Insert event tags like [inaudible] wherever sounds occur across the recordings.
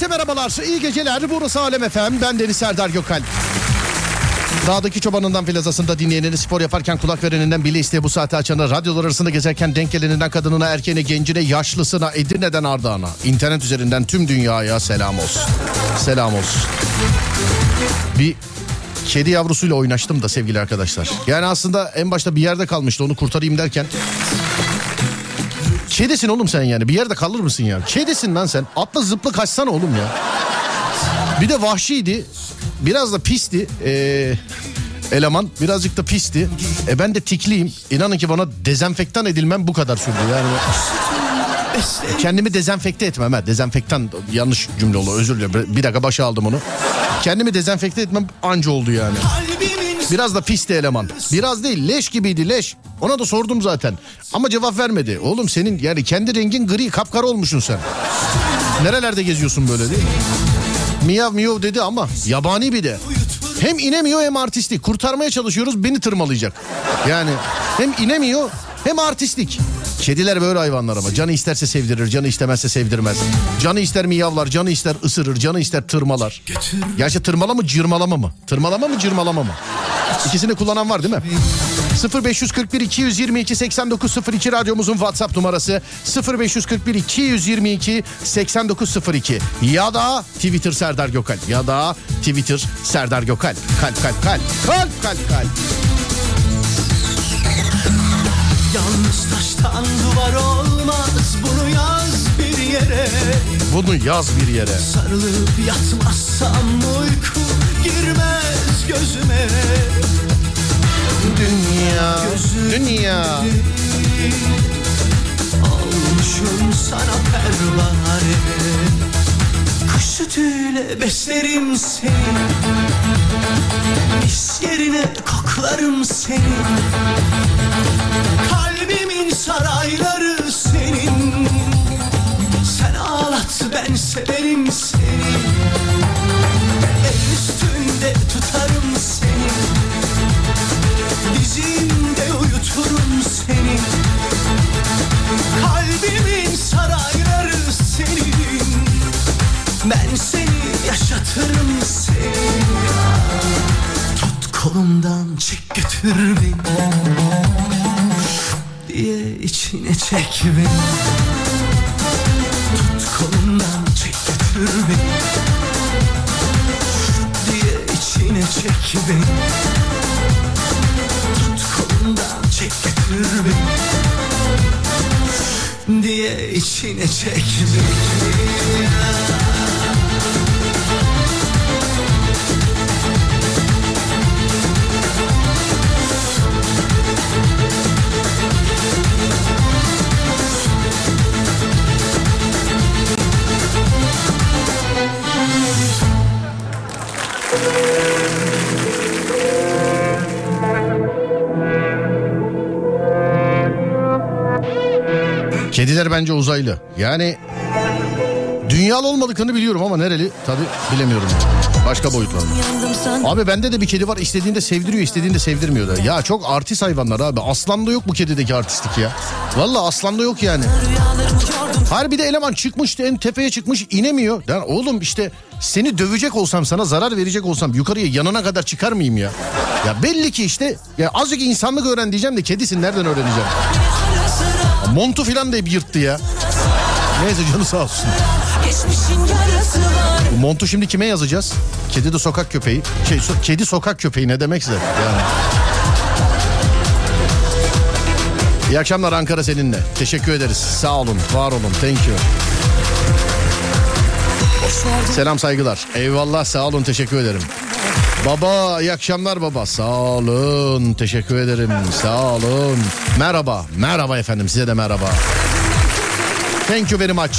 Herkese merhabalar. İyi geceler. Burası Alem Efem. Ben Deniz Serdar Gökal. Dağdaki çobanından filazasında dinleyenini spor yaparken kulak vereninden bile isteye bu saate açanı radyolar arasında gezerken denk geleninden kadınına erkeğine gencine yaşlısına Edirne'den Ardahan'a internet üzerinden tüm dünyaya selam olsun. Selam olsun. Bir kedi yavrusuyla oynaştım da sevgili arkadaşlar. Yani aslında en başta bir yerde kalmıştı onu kurtarayım derken Kedisin oğlum sen yani bir yerde kalır mısın ya? Kedisin lan sen. Atla zıpla kaçsana oğlum ya. Bir de vahşiydi. Biraz da pisti. Ee, eleman birazcık da pisti. E ben de tikliyim. İnanın ki bana dezenfektan edilmem bu kadar sürdü. Yani kendimi dezenfekte etmem ha. Dezenfektan yanlış cümle oldu özür dilerim. Bir dakika başa aldım onu. Kendimi dezenfekte etmem anca oldu yani. Biraz da pisti eleman. Biraz değil leş gibiydi leş. Ona da sordum zaten. Ama cevap vermedi. Oğlum senin yani kendi rengin gri kapkara olmuşsun sen. Nerelerde geziyorsun böyle değil mi? Miyav miyav dedi ama yabani bir de. Hem inemiyor hem artistik. Kurtarmaya çalışıyoruz beni tırmalayacak. Yani hem inemiyor hem artistik. Kediler böyle hayvanlar ama canı isterse sevdirir, canı istemezse sevdirmez. Canı ister miyavlar, canı ister ısırır, canı ister tırmalar. Gerçi tırmala mı cırmalama mı? Tırmalama mı cırmalama mı? İkisini kullanan var değil mi? 0541 222 8902 radyomuzun WhatsApp numarası 0541 222 8902 ya da Twitter Serdar Gökal ya da Twitter Serdar Gökal kalp kalp kalp kalp kalp kalp Taştan duvar olmaz bunu yaz bir yere. Bunu yaz bir yere. Sarılıp yatmazsam uyku girmez gözüme. Dünya Dünya. Olmuşum sana pervane. Kuş sütüyle beslerim seni. Mis yerine koklarım seni Kalbimin sarayları senin. Sen ağlat ben severim seni. El üstünde tutarım seni. Dizimde uyuturum seni. Kalbimin sarayları senin. Ben seni yaşatırım seni. Tut kolumdan çek götür beni içine çek beni. Tut kolumdan çek götür beni. Diye içine çek beni. Tut kolumdan çek götür beni. Diye içine çek beni Kediler bence uzaylı. Yani dünyalı olmadıklarını biliyorum ama nereli tabi bilemiyorum. Başka boyutlar. Abi bende de bir kedi var istediğinde sevdiriyor istediğinde sevdirmiyor da. Ya çok artist hayvanlar abi. Aslanda yok bu kedideki artistlik ya. Valla aslanda yok yani. Harbi de eleman çıkmış en tepeye çıkmış inemiyor. Yani oğlum işte seni dövecek olsam sana zarar verecek olsam yukarıya yanına kadar çıkar mıyım ya? Ya belli ki işte ya azıcık insanlık öğren diyeceğim de kedisin nereden öğreneceğim? Montu filan da hep yırttı ya. Neyse canı sağ olsun. Montu şimdi kime yazacağız? Kedi de sokak köpeği. Şey, so- kedi sokak köpeği ne demekse yani. İyi akşamlar Ankara seninle. Teşekkür ederiz. Sağ olun, var olun. Thank you. Selam saygılar. Eyvallah sağ olun teşekkür ederim. Baba iyi akşamlar baba. Sağ olun teşekkür ederim. Sağ olun. Merhaba. Merhaba efendim size de merhaba. Thank you very much.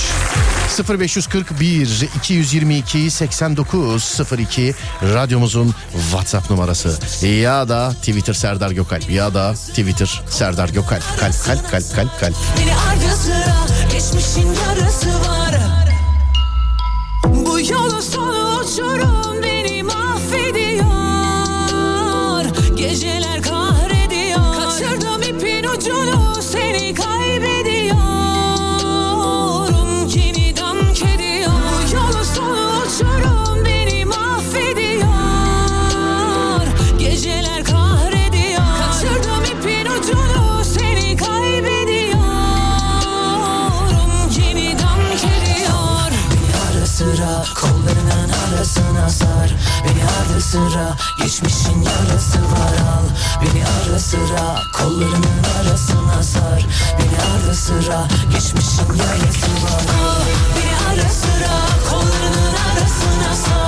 0541 222 8902 radyomuzun WhatsApp numarası ya da Twitter Serdar Gökalp ya da Twitter Serdar Gökalp kalp kalp kalp kalp kalp Beni ardı sıra geçmişin yarası var Bu yolun sonu uçurum Kollarının arasına sar. Beni ardı sıra Geçmişin yarası var. Al Beni ara sıra Kollarının arasına sar. Beni ardı sıra Geçmişin yarası var. Al Beni ara sıra Kollarının arasına sar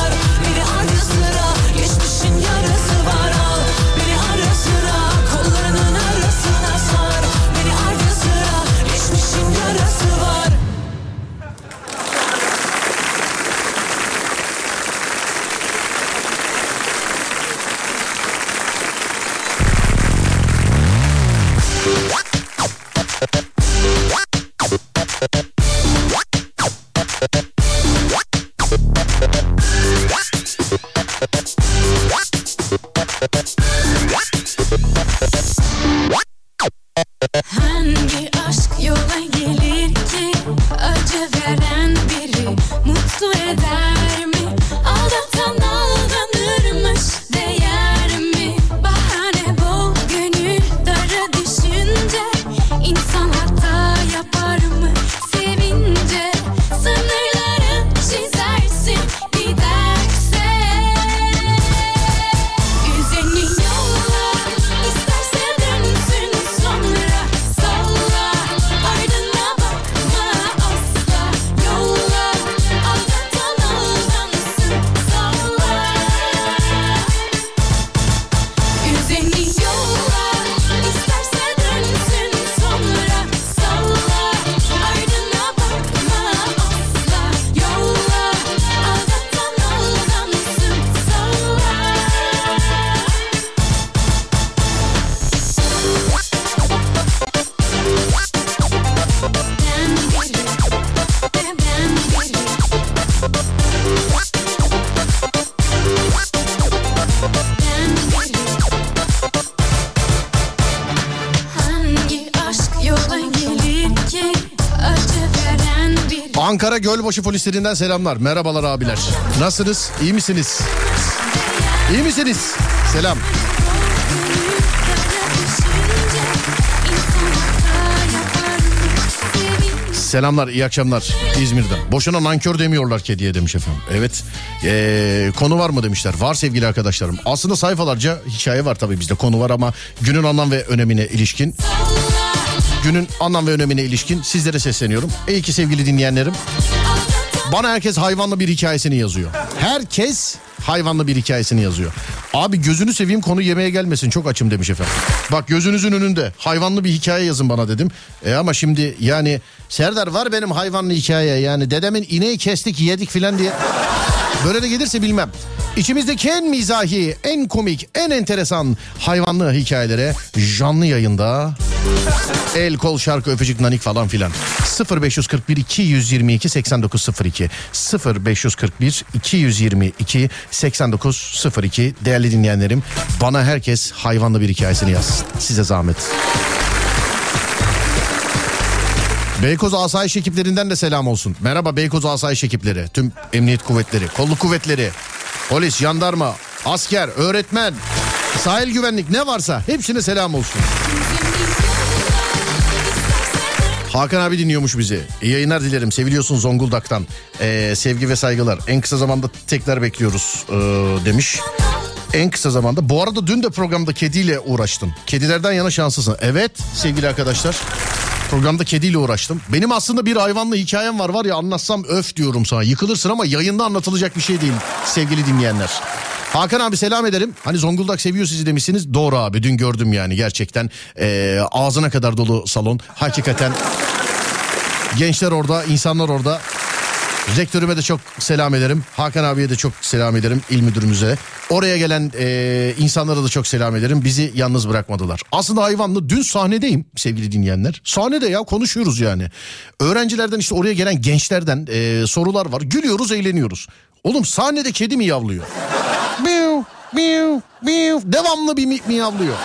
Gölbaşı polislerinden selamlar. Merhabalar abiler. Nasılsınız? İyi misiniz? İyi misiniz? Selam. Selamlar, iyi akşamlar İzmir'den. Boşuna nankör demiyorlar kediye demiş efendim. Evet, ee, konu var mı demişler. Var sevgili arkadaşlarım. Aslında sayfalarca hikaye var tabii bizde konu var ama günün anlam ve önemine ilişkin. Günün anlam ve önemine ilişkin sizlere sesleniyorum. İyi ki sevgili dinleyenlerim. Bana herkes hayvanlı bir hikayesini yazıyor. Herkes hayvanlı bir hikayesini yazıyor. Abi gözünü seveyim konu yemeğe gelmesin çok açım demiş efendim. Bak gözünüzün önünde hayvanlı bir hikaye yazın bana dedim. E ama şimdi yani Serdar var benim hayvanlı hikaye yani dedemin ineği kestik yedik filan diye. Böyle de gelirse bilmem. İçimizdeki en mizahi, en komik, en enteresan hayvanlı hikayelere canlı yayında. El kol şarkı öpücük nanik falan filan. 0541 222 8902 0541 222 8902 değerli dinleyenlerim bana herkes hayvanlı bir hikayesini yazsın. Size zahmet. Beykoz Asayiş ekiplerinden de selam olsun. Merhaba Beykoz Asayiş ekipleri, tüm emniyet kuvvetleri, kolluk kuvvetleri, polis, jandarma, asker, öğretmen, sahil güvenlik ne varsa hepsine selam olsun. Hakan abi dinliyormuş bizi. İyi yayınlar dilerim. Seviliyorsun Zonguldak'tan. Ee, sevgi ve saygılar. En kısa zamanda tekrar bekliyoruz ee, demiş. En kısa zamanda. Bu arada dün de programda kediyle uğraştın. Kedilerden yana şanslısın. Evet sevgili arkadaşlar. Programda kediyle uğraştım. Benim aslında bir hayvanla hikayem var var ya anlatsam öf diyorum sana. Yıkılırsın ama yayında anlatılacak bir şey değil sevgili dinleyenler. Hakan abi selam ederim. Hani Zonguldak seviyor sizi demişsiniz. Doğru abi dün gördüm yani gerçekten. Ee, ağzına kadar dolu salon. Hakikaten gençler orada, insanlar orada. Rektörüme de çok selam ederim. Hakan abiye de çok selam ederim. İl müdürümüze. Oraya gelen e, insanlara da çok selam ederim. Bizi yalnız bırakmadılar. Aslında hayvanlı dün sahnedeyim sevgili dinleyenler. Sahnede ya konuşuyoruz yani. Öğrencilerden işte oraya gelen gençlerden e, sorular var. Gülüyoruz, eğleniyoruz. Oğlum sahnede kedi mi yavlıyor? [laughs] Miu, miu, miu. Devamlı bir mi, miyavlıyor.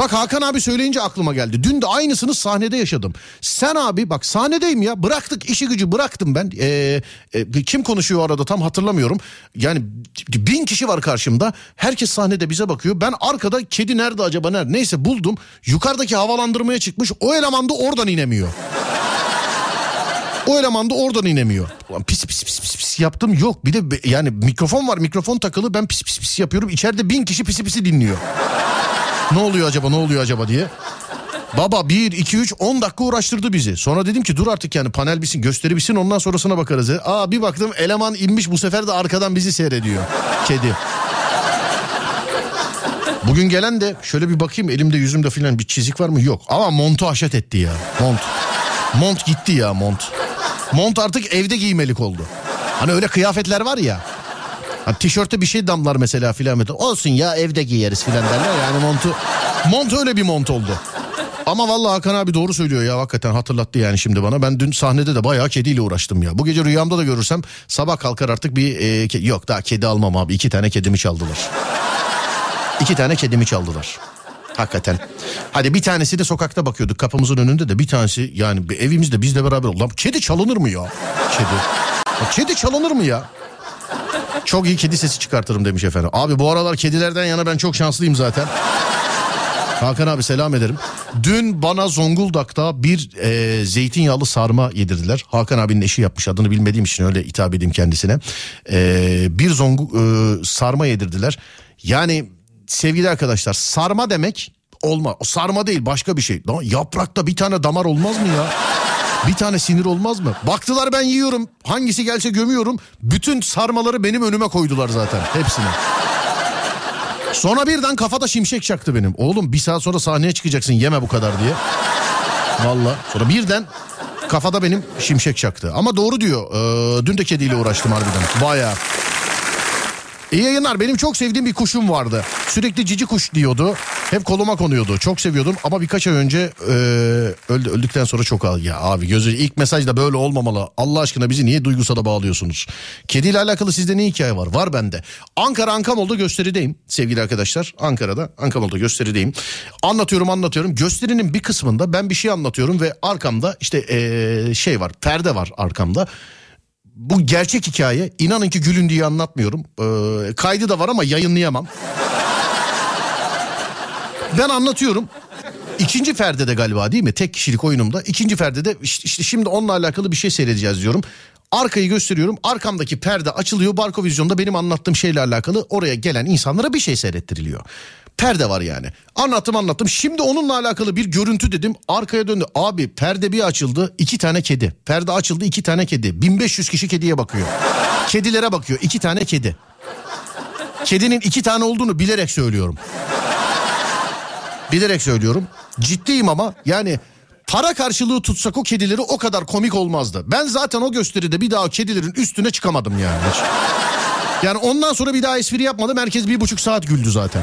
Bak Hakan abi söyleyince aklıma geldi. Dün de aynısını sahnede yaşadım. Sen abi bak sahnedeyim ya bıraktık işi gücü bıraktım ben. Ee, e, kim konuşuyor arada tam hatırlamıyorum. Yani bin kişi var karşımda. Herkes sahnede bize bakıyor. Ben arkada kedi nerede acaba nerede? Neyse buldum. Yukarıdaki havalandırmaya çıkmış. O eleman da oradan inemiyor. O eleman da oradan inemiyor. Ulan pis pis pis pis pis yaptım yok. Bir de yani mikrofon var mikrofon takılı ben pis pis pis yapıyorum. İçeride bin kişi pisi pisi dinliyor. Ne oluyor acaba ne oluyor acaba diye. Baba 1, 2, 3 10 dakika uğraştırdı bizi. Sonra dedim ki dur artık yani panel bitsin gösteri bitsin ondan sonrasına bakarız. Aa bir baktım eleman inmiş bu sefer de arkadan bizi seyrediyor. Kedi. Bugün gelen de şöyle bir bakayım elimde yüzümde filan bir çizik var mı? Yok ama montu haşet etti ya. Mont. Mont gitti ya mont. Mont artık evde giymelik oldu. Hani öyle kıyafetler var ya. Hani tişörtte bir şey damlar mesela filan. Olsun ya evde giyeriz filan derler. Yani montu mont öyle bir mont oldu. Ama vallahi Hakan abi doğru söylüyor ya hakikaten hatırlattı yani şimdi bana. Ben dün sahnede de bayağı kediyle uğraştım ya. Bu gece rüyamda da görürsem sabah kalkar artık bir e, ke- yok daha kedi almam abi. iki tane kedimi çaldılar. İki tane kedimi çaldılar. Hakikaten. Hadi bir tanesi de sokakta bakıyorduk kapımızın önünde de bir tanesi yani evimizde bizle beraber. Lan kedi çalınır mı ya? Kedi. Ya kedi çalınır mı ya? Çok iyi kedi sesi çıkartırım demiş efendim. Abi bu aralar kedilerden yana ben çok şanslıyım zaten. Hakan abi selam ederim. Dün bana Zonguldak'ta bir e, zeytinyağlı sarma yedirdiler. Hakan abinin eşi yapmış adını bilmediğim için öyle hitap edeyim kendisine. E, bir zongu e, sarma yedirdiler. Yani sevgili arkadaşlar sarma demek olma. Sarma değil başka bir şey. Lan yaprakta bir tane damar olmaz mı ya? Bir tane sinir olmaz mı? Baktılar ben yiyorum. Hangisi gelse gömüyorum. Bütün sarmaları benim önüme koydular zaten. Hepsini. Sonra birden kafada şimşek çaktı benim. Oğlum bir saat sonra sahneye çıkacaksın yeme bu kadar diye. Valla. Sonra birden kafada benim şimşek çaktı. Ama doğru diyor. Ee, dün de kediyle uğraştım harbiden. Bayağı. İyi yayınlar. Benim çok sevdiğim bir kuşum vardı. Sürekli cici kuş diyordu. Hep koluma konuyordu. Çok seviyordum ama birkaç ay önce e, öldü, öldükten sonra çok al. Ya abi gözü ilk mesaj da böyle olmamalı. Allah aşkına bizi niye duygusala bağlıyorsunuz? Kediyle alakalı sizde ne hikaye var? Var bende. Ankara Ankamol'da gösterideyim sevgili arkadaşlar. Ankara'da Ankamol'da gösterideyim. Anlatıyorum anlatıyorum. Gösterinin bir kısmında ben bir şey anlatıyorum ve arkamda işte e, şey var perde var arkamda. Bu gerçek hikaye. İnanın ki gülün diye anlatmıyorum. Ee, kaydı da var ama yayınlayamam. Ben anlatıyorum. İkinci perdede galiba değil mi? Tek kişilik oyunumda. İkinci perdede işte, şimdi onunla alakalı bir şey seyredeceğiz diyorum. Arkayı gösteriyorum. Arkamdaki perde açılıyor. Barkovizyonda benim anlattığım şeyle alakalı oraya gelen insanlara bir şey seyrettiriliyor. Perde var yani. Anlattım anlattım. Şimdi onunla alakalı bir görüntü dedim. Arkaya döndü. Abi perde bir açıldı. iki tane kedi. Perde açıldı iki tane kedi. 1500 kişi kediye bakıyor. Kedilere bakıyor. iki tane kedi. Kedinin iki tane olduğunu bilerek söylüyorum. Bilerek söylüyorum. Ciddiyim ama yani para karşılığı tutsak o kedileri o kadar komik olmazdı. Ben zaten o gösteride bir daha kedilerin üstüne çıkamadım yani. Yani ondan sonra bir daha espri yapmadım. Herkes bir buçuk saat güldü zaten.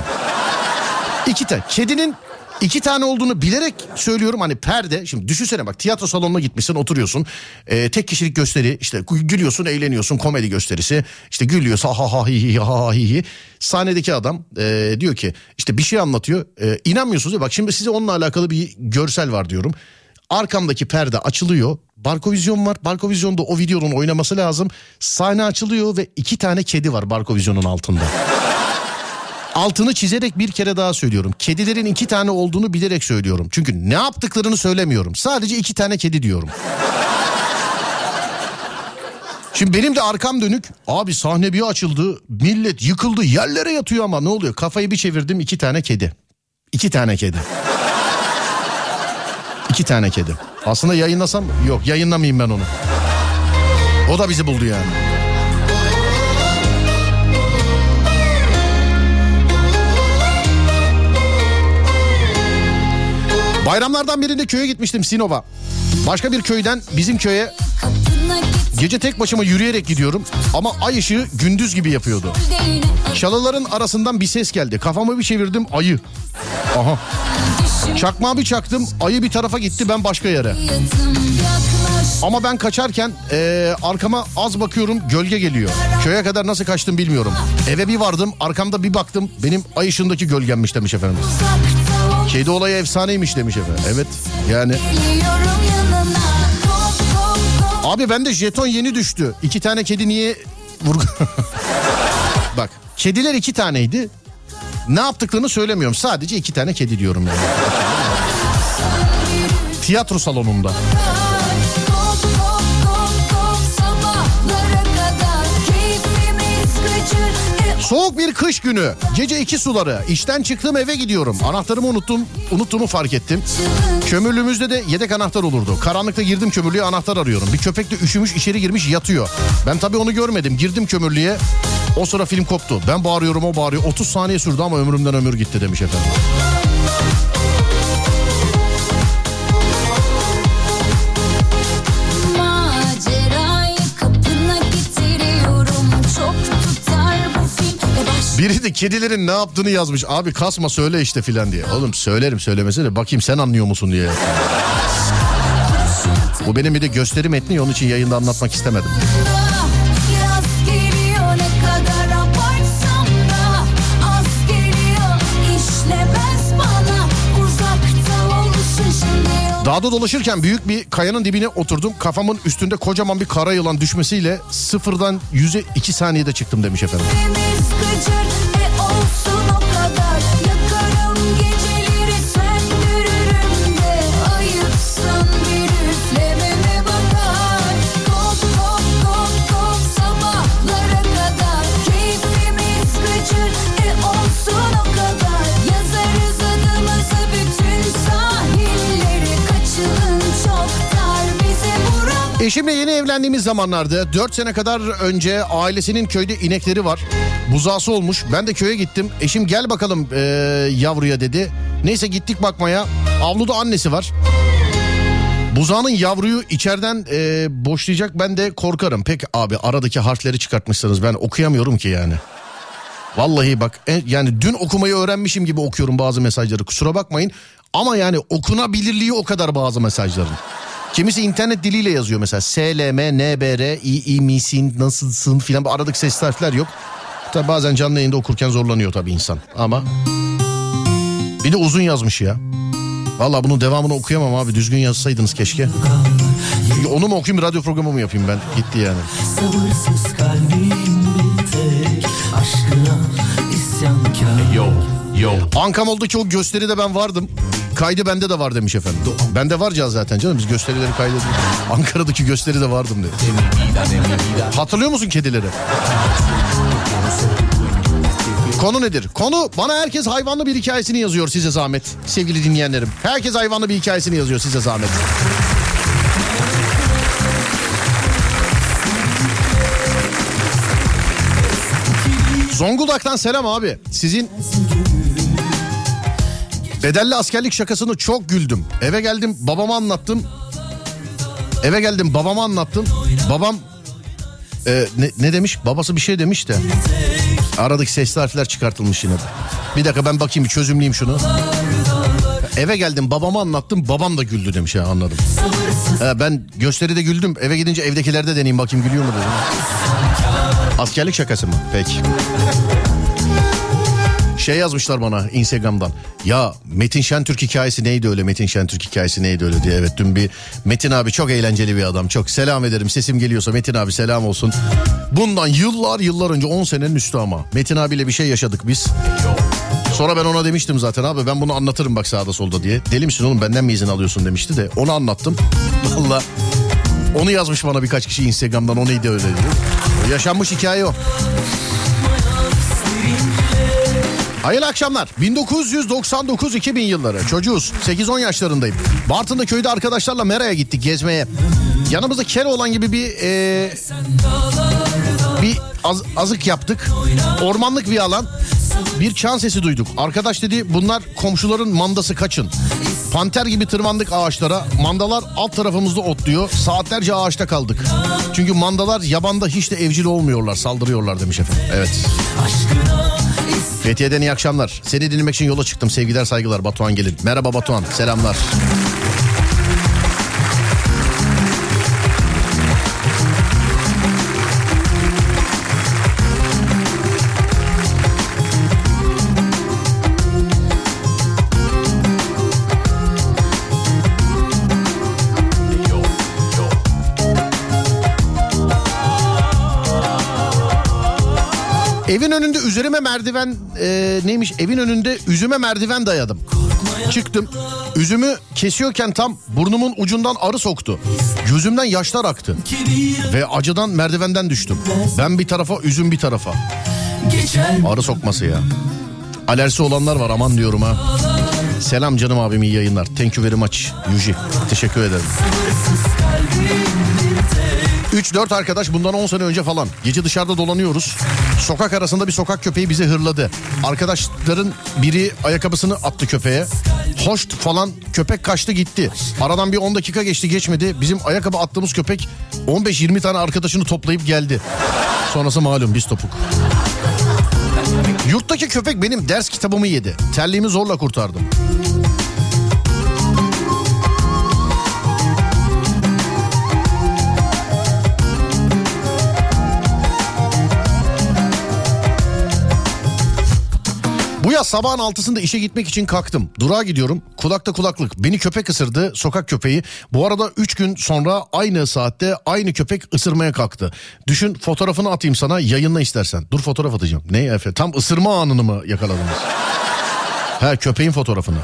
İki tane. Kedinin iki tane olduğunu bilerek söylüyorum. Hani perde. Şimdi düşünsene bak tiyatro salonuna gitmişsin oturuyorsun. Ee, tek kişilik gösteri işte gülüyorsun eğleniyorsun komedi gösterisi. İşte gülüyorsun ha ha hi hi ha ha hi hi. Sahnedeki adam e, diyor ki işte bir şey anlatıyor. E, inanmıyorsunuz ya bak şimdi size onunla alakalı bir görsel var diyorum. Arkamdaki perde açılıyor. Barkovizyon var. Barkovizyonda o videonun oynaması lazım. Sahne açılıyor ve iki tane kedi var Barkovizyonun altında. Altını çizerek bir kere daha söylüyorum. Kedilerin iki tane olduğunu bilerek söylüyorum. Çünkü ne yaptıklarını söylemiyorum. Sadece iki tane kedi diyorum. Şimdi benim de arkam dönük. Abi sahne bir açıldı. Millet yıkıldı. Yerlere yatıyor ama ne oluyor? Kafayı bir çevirdim. iki tane kedi. İki tane kedi. İki tane kedi. Aslında yayınlasam yok yayınlamayayım ben onu. O da bizi buldu yani. Bayramlardan birinde köye gitmiştim Sinop'a. Başka bir köyden bizim köye gece tek başıma yürüyerek gidiyorum ama ay ışığı gündüz gibi yapıyordu. Çalıların arasından bir ses geldi. Kafamı bir çevirdim ayı. Aha. Çakmağı bir çaktım ayı bir tarafa gitti ben başka yere. Ama ben kaçarken eee, arkama az bakıyorum gölge geliyor. Köye kadar nasıl kaçtım bilmiyorum. Eve bir vardım arkamda bir baktım benim ay ışığındaki gölgemmiş demiş efendim. Kedi olayı efsaneymiş demiş efendim. Evet yani. Abi bende jeton yeni düştü. İki tane kedi niye vurgu... [laughs] Bak kediler iki taneydi. Ne yaptıklarını söylemiyorum. Sadece iki tane kedi diyorum yani. Tiyatro salonunda. Soğuk bir kış günü. Gece iki suları. İşten çıktım eve gidiyorum. Anahtarımı unuttum. Unuttuğumu fark ettim. Kömürlüğümüzde de yedek anahtar olurdu. Karanlıkta girdim kömürlüğe anahtar arıyorum. Bir köpek de üşümüş içeri girmiş yatıyor. Ben tabii onu görmedim. Girdim kömürlüğe. O sıra film koptu. Ben bağırıyorum o bağırıyor. 30 saniye sürdü ama ömrümden ömür gitti demiş efendim. Biri de kedilerin ne yaptığını yazmış. Abi kasma söyle işte filan diye. Oğlum söylerim söylemesene bakayım sen anlıyor musun diye. Bu benim bir de gösteri metni onun için yayında anlatmak istemedim. Dağda dolaşırken büyük bir kayanın dibine oturdum. Kafamın üstünde kocaman bir kara yılan düşmesiyle sıfırdan yüze iki saniyede çıktım demiş efendim. Eşimle yeni evlendiğimiz zamanlarda 4 sene kadar önce ailesinin köyde inekleri var. Buzağısı olmuş. Ben de köye gittim. Eşim gel bakalım eee, yavruya dedi. Neyse gittik bakmaya. Avluda annesi var. Buzağının yavruyu içeriden eee, boşlayacak ben de korkarım. Pek abi aradaki harfleri çıkartmışsınız ben okuyamıyorum ki yani. Vallahi bak e, yani dün okumayı öğrenmişim gibi okuyorum bazı mesajları kusura bakmayın. Ama yani okunabilirliği o kadar bazı mesajların. Kimisi internet diliyle yazıyor mesela SLM, NBR, iyi misin, nasılsın filan aradık ses harfler yok. Tabi bazen canlı yayında okurken zorlanıyor tabii insan ama bir de uzun yazmış ya. Vallahi bunun devamını okuyamam abi düzgün yazsaydınız keşke. Çünkü onu mu okuyayım radyo programı mı yapayım ben gitti yani. Sabırsız kalbim bir tek Aşkına isyankar Yo, yo. Ankamol'daki o gösteride ben vardım. Kaydı bende de var demiş efendim. Bende var ya zaten canım biz gösterileri kaydediyoruz. Ankara'daki gösteride vardım dedi. Hatırlıyor musun kedileri? Konu nedir? Konu bana herkes hayvanlı bir hikayesini yazıyor size zahmet. Sevgili dinleyenlerim. Herkes hayvanlı bir hikayesini yazıyor size zahmet. Zonguldak'tan selam abi. Sizin bedelli askerlik şakasını çok güldüm. Eve geldim babama anlattım. Eve geldim babama anlattım. Babam e, ne, ne demiş? Babası bir şey demiş de. Aradaki sesli harfler çıkartılmış yine de. Bir dakika ben bakayım bir çözümleyeyim şunu. Eve geldim babama anlattım babam da güldü demiş ha anladım. Ha, ben gösteride güldüm eve gidince evdekilerde deneyeyim bakayım gülüyor mu dedim. Askerlik şakası mı? Peki. Şey yazmışlar bana Instagram'dan. Ya Metin Şentürk hikayesi neydi öyle? Metin Şentürk hikayesi neydi öyle diye. Evet dün bir Metin abi çok eğlenceli bir adam. Çok selam ederim. Sesim geliyorsa Metin abi selam olsun. Bundan yıllar yıllar önce 10 senenin üstü ama. Metin abiyle bir şey yaşadık biz. Sonra ben ona demiştim zaten abi ben bunu anlatırım bak sağda solda diye. Deli misin oğlum benden mi izin alıyorsun demişti de onu anlattım. [laughs] Valla onu yazmış bana birkaç kişi Instagram'dan o neydi öyle diye. O yaşanmış hikaye o. Hayırlı akşamlar. 1999-2000 yılları. Çocuğuz. 8-10 yaşlarındayım. Bartın'da köyde arkadaşlarla Mera'ya gittik gezmeye. Yanımızda Keloğlan gibi bir e, bir az- azık yaptık. Ormanlık bir alan. Bir çan sesi duyduk. Arkadaş dedi bunlar komşuların mandası kaçın. Panter gibi tırmandık ağaçlara. Mandalar alt tarafımızda otluyor. Saatlerce ağaçta kaldık. Çünkü mandalar yabanda hiç de evcil olmuyorlar. Saldırıyorlar demiş efendim. Evet. Fethiye'den iyi akşamlar. Seni dinlemek için yola çıktım. Sevgiler saygılar Batuhan Gelin. Merhaba Batuhan. Selamlar. Üzerime merdiven e, neymiş? Evin önünde üzüme merdiven dayadım. Çıktım. Üzümü kesiyorken tam burnumun ucundan arı soktu. Gözümden yaşlar aktı. Ve acıdan merdivenden düştüm. Ben bir tarafa, üzüm bir tarafa. Arı sokması ya. Alerjisi olanlar var aman diyorum ha. Selam canım abim iyi yayınlar. Thank you very much. Yuji. Teşekkür ederim. 3-4 arkadaş bundan 10 sene önce falan. Gece dışarıda dolanıyoruz. Sokak arasında bir sokak köpeği bizi hırladı. Arkadaşların biri ayakkabısını attı köpeğe. Hoşt falan köpek kaçtı gitti. Aradan bir 10 dakika geçti geçmedi. Bizim ayakkabı attığımız köpek 15-20 tane arkadaşını toplayıp geldi. Sonrası malum biz topuk. Yurttaki köpek benim ders kitabımı yedi. Terliğimi zorla kurtardım. Bu yaz sabahın altısında işe gitmek için kalktım. Durağa gidiyorum. Kulakta kulaklık. Beni köpek ısırdı. Sokak köpeği. Bu arada 3 gün sonra aynı saatte aynı köpek ısırmaya kalktı. Düşün fotoğrafını atayım sana yayınla istersen. Dur fotoğraf atacağım. Ne Efe? Tam ısırma anını mı yakaladınız? [laughs] Ha köpeğin fotoğrafını.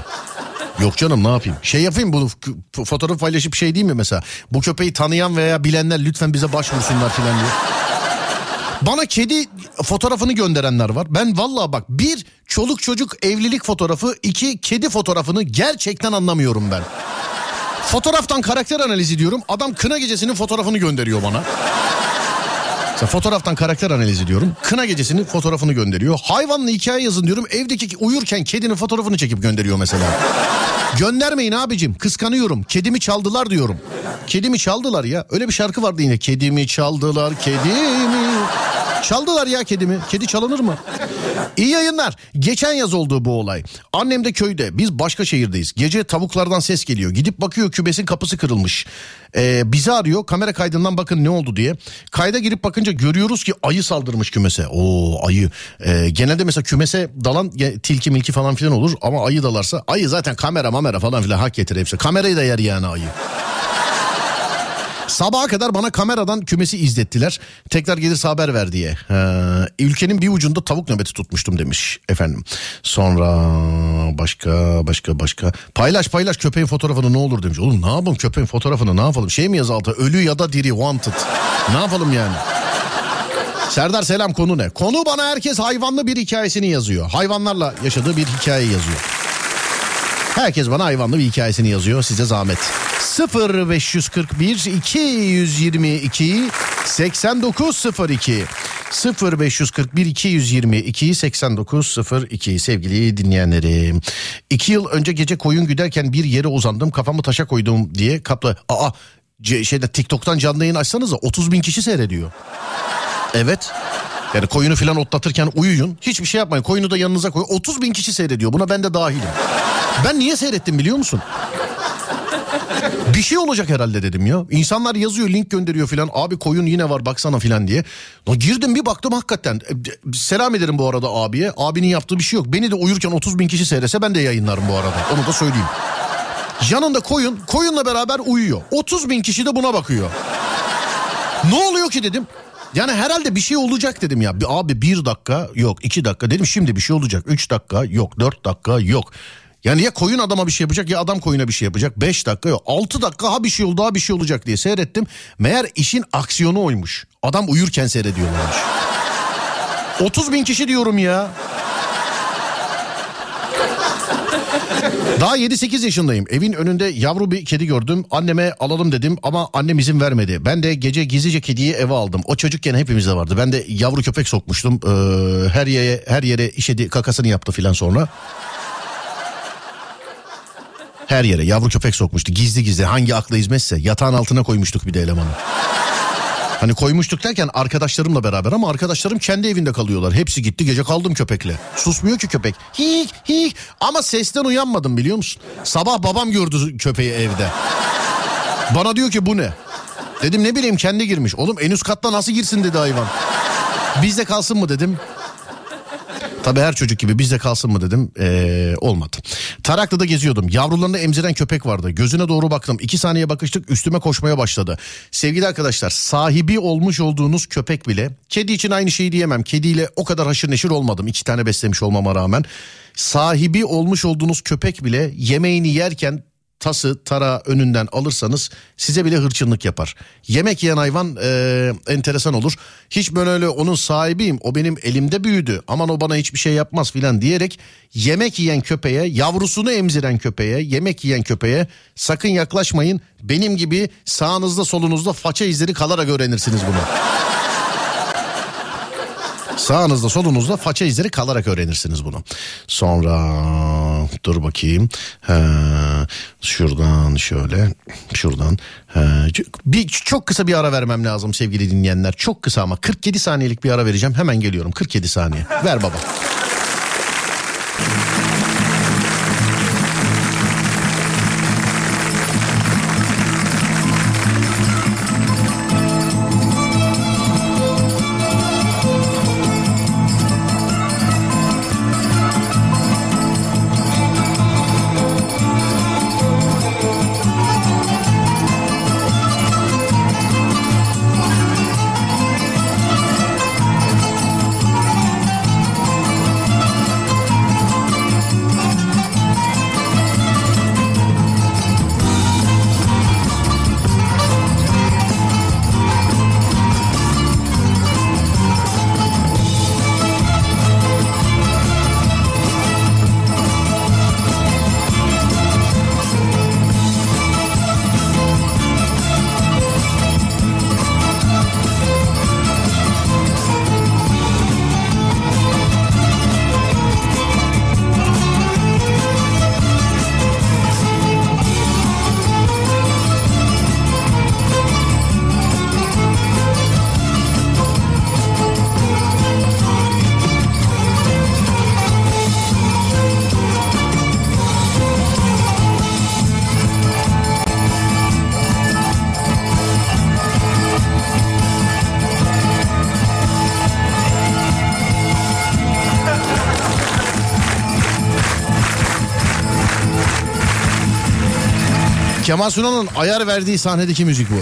Yok canım ne yapayım? Şey yapayım bu f- fotoğraf paylaşıp şey değil mi mesela? Bu köpeği tanıyan veya bilenler lütfen bize başvursunlar filan diye. Bana kedi fotoğrafını gönderenler var. Ben vallahi bak bir çoluk çocuk evlilik fotoğrafı, iki kedi fotoğrafını gerçekten anlamıyorum ben. Fotoğraftan karakter analizi diyorum. Adam kına gecesinin fotoğrafını gönderiyor bana. Mesela fotoğraftan karakter analizi diyorum. Kına gecesinin fotoğrafını gönderiyor. Hayvanlı hikaye yazın diyorum. Evdeki uyurken kedinin fotoğrafını çekip gönderiyor mesela. Göndermeyin abicim kıskanıyorum. Kedimi çaldılar diyorum. Kedimi çaldılar ya. Öyle bir şarkı vardı yine. Kedimi çaldılar kedimi. Çaldılar ya kedimi. Kedi çalınır mı? İyi yayınlar. Geçen yaz oldu bu olay. Annem de köyde. Biz başka şehirdeyiz. Gece tavuklardan ses geliyor. Gidip bakıyor kümesin kapısı kırılmış. Ee, bizi arıyor. Kamera kaydından bakın ne oldu diye. Kayda girip bakınca görüyoruz ki ayı saldırmış kümese. Oo ayı. Ee, genelde mesela kümese dalan tilki milki falan filan olur. Ama ayı dalarsa ayı zaten kamera mamera falan filan hak getirir hepsi. Kamerayı da yer yani ayı. Sabaha kadar bana kameradan kümesi izlettiler. Tekrar gelirse haber ver diye. Ee, ülkenin bir ucunda tavuk nöbeti tutmuştum demiş efendim. Sonra başka başka başka. Paylaş paylaş köpeğin fotoğrafını ne olur demiş. Oğlum ne yapalım köpeğin fotoğrafını ne yapalım? Şey mi yaz altı ölü ya da diri wanted. Ne yapalım yani? Serdar selam konu ne? Konu bana herkes hayvanlı bir hikayesini yazıyor. Hayvanlarla yaşadığı bir hikaye yazıyor. Herkes bana hayvanlı bir hikayesini yazıyor. Size zahmet. 0 541 222 8902 0 541 222 8902 sevgili dinleyenlerim. İki yıl önce gece koyun güderken bir yere uzandım kafamı taşa koydum diye kapla. Aa şeyde TikTok'tan canlı yayın açsanıza 30 bin kişi seyrediyor. Evet. Yani koyunu filan otlatırken uyuyun. Hiçbir şey yapmayın. Koyunu da yanınıza koyun. 30 bin kişi seyrediyor. Buna ben de dahilim. Ben niye seyrettim biliyor musun? Bir şey olacak herhalde dedim ya. İnsanlar yazıyor link gönderiyor filan. Abi koyun yine var baksana filan diye. Girdim bir baktım hakikaten. E, Selam ederim bu arada abiye. Abinin yaptığı bir şey yok. Beni de uyurken 30 bin kişi seyrese ben de yayınlarım bu arada. Onu da söyleyeyim. Yanında koyun. Koyunla beraber uyuyor. 30 bin kişi de buna bakıyor. Ne oluyor ki dedim. Yani herhalde bir şey olacak dedim ya. Abi bir dakika yok iki dakika dedim şimdi bir şey olacak. Üç dakika yok dört dakika yok. Yani ya koyun adama bir şey yapacak ya adam koyuna bir şey yapacak. Beş dakika yok. Altı dakika ha bir şey oldu ha bir şey olacak diye seyrettim. Meğer işin aksiyonu oymuş. Adam uyurken seyrediyorlarmış. [laughs] 30 bin kişi diyorum ya. Daha 7-8 yaşındayım. Evin önünde yavru bir kedi gördüm. Anneme alalım dedim ama annem izin vermedi. Ben de gece gizlice kediyi eve aldım. O çocukken hepimizde vardı. Ben de yavru köpek sokmuştum. Ee, her yere her yere işedi kakasını yaptı filan sonra. Her yere yavru köpek sokmuştu. Gizli gizli hangi akla hizmetse yatağın altına koymuştuk bir de elemanı. Hani koymuştuk derken arkadaşlarımla beraber ama arkadaşlarım kendi evinde kalıyorlar. Hepsi gitti gece kaldım köpekle. Susmuyor ki köpek. Hik hik ama sesten uyanmadım biliyor musun? Sabah babam gördü köpeği evde. Bana diyor ki bu ne? Dedim ne bileyim kendi girmiş. Oğlum en üst katta nasıl girsin dedi hayvan. Bizde kalsın mı dedim. Tabii her çocuk gibi bizde kalsın mı dedim. Ee, olmadı. Taraklı'da geziyordum. Yavrularını emziren köpek vardı. Gözüne doğru baktım. İki saniye bakıştık üstüme koşmaya başladı. Sevgili arkadaşlar sahibi olmuş olduğunuz köpek bile. Kedi için aynı şeyi diyemem. Kediyle o kadar haşır neşir olmadım. İki tane beslemiş olmama rağmen. Sahibi olmuş olduğunuz köpek bile yemeğini yerken tası tara önünden alırsanız size bile hırçınlık yapar. Yemek yiyen hayvan e, enteresan olur. Hiç böyle öyle onun sahibiyim o benim elimde büyüdü aman o bana hiçbir şey yapmaz filan diyerek yemek yiyen köpeğe yavrusunu emziren köpeğe yemek yiyen köpeğe sakın yaklaşmayın. Benim gibi sağınızda solunuzda faça izleri kalarak öğrenirsiniz bunu. Sağınızda solunuzda faça izleri kalarak öğrenirsiniz bunu. Sonra dur bakayım. He, şuradan şöyle şuradan. He, bir çok kısa bir ara vermem lazım sevgili dinleyenler. Çok kısa ama 47 saniyelik bir ara vereceğim. Hemen geliyorum 47 saniye. Ver baba. Kemal Sunal'ın ayar verdiği sahnedeki müzik bu.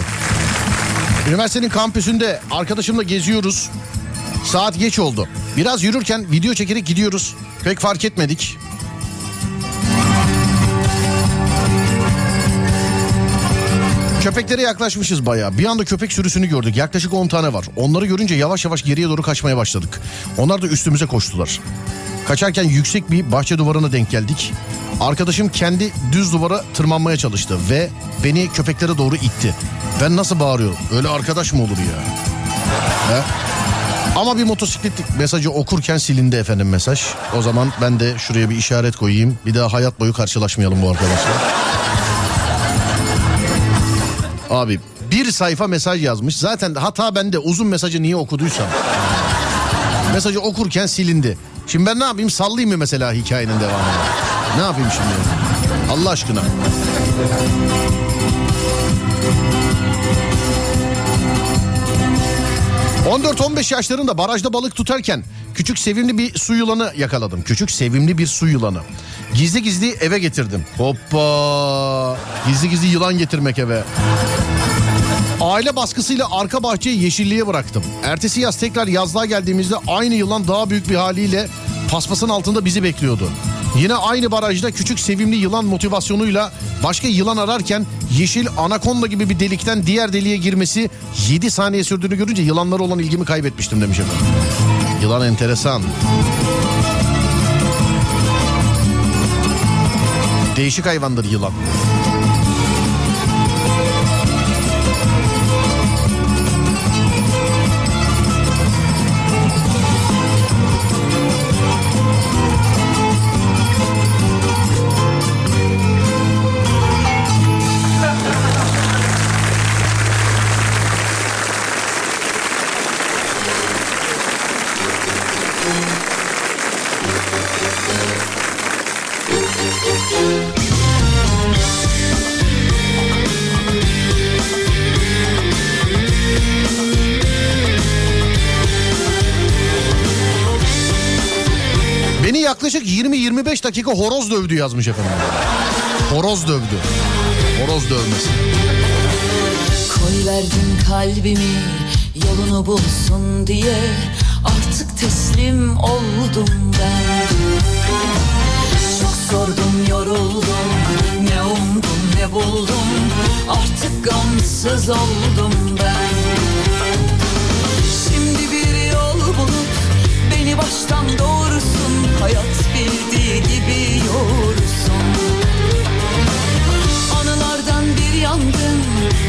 Üniversitenin kampüsünde arkadaşımla geziyoruz. Saat geç oldu. Biraz yürürken video çekerek gidiyoruz. Pek fark etmedik. Köpeklere yaklaşmışız bayağı. Bir anda köpek sürüsünü gördük. Yaklaşık 10 tane var. Onları görünce yavaş yavaş geriye doğru kaçmaya başladık. Onlar da üstümüze koştular. Kaçarken yüksek bir bahçe duvarına denk geldik. Arkadaşım kendi düz duvara tırmanmaya çalıştı ve beni köpeklere doğru itti. Ben nasıl bağırıyorum? Öyle arkadaş mı olur ya? He? Ama bir motosikletlik mesajı okurken silindi efendim mesaj. O zaman ben de şuraya bir işaret koyayım. Bir daha hayat boyu karşılaşmayalım bu arkadaşla. Abi bir sayfa mesaj yazmış. Zaten hata bende uzun mesajı niye okuduysam. Mesajı okurken silindi. Şimdi ben ne yapayım sallayayım mı mesela hikayenin devamını? Ne yapayım şimdi? Allah aşkına. ...14-15 yaşlarında barajda balık tutarken... ...küçük sevimli bir su yılanı yakaladım. Küçük sevimli bir su yılanı. Gizli gizli eve getirdim. Hoppa! Gizli gizli yılan getirmek eve. Aile baskısıyla arka bahçeyi yeşilliğe bıraktım. Ertesi yaz tekrar yazlığa geldiğimizde aynı yılan daha büyük bir haliyle paspasın altında bizi bekliyordu. Yine aynı barajda küçük sevimli yılan motivasyonuyla başka yılan ararken yeşil anakonda gibi bir delikten diğer deliğe girmesi 7 saniye sürdüğünü görünce yılanlara olan ilgimi kaybetmiştim demiş efendim. Yılan enteresan. Değişik hayvandır yılan. 25 dakika horoz dövdü yazmış efendim. Horoz dövdü. Horoz dövmesi. Koy verdim kalbimi yolunu bulsun diye artık teslim oldum ben. Çok sordum yoruldum ne umdum ne buldum artık gamsız oldum ben. Baştan doğrusun. Hayat bildiği gibi yoğursun. Anılardan bir yangın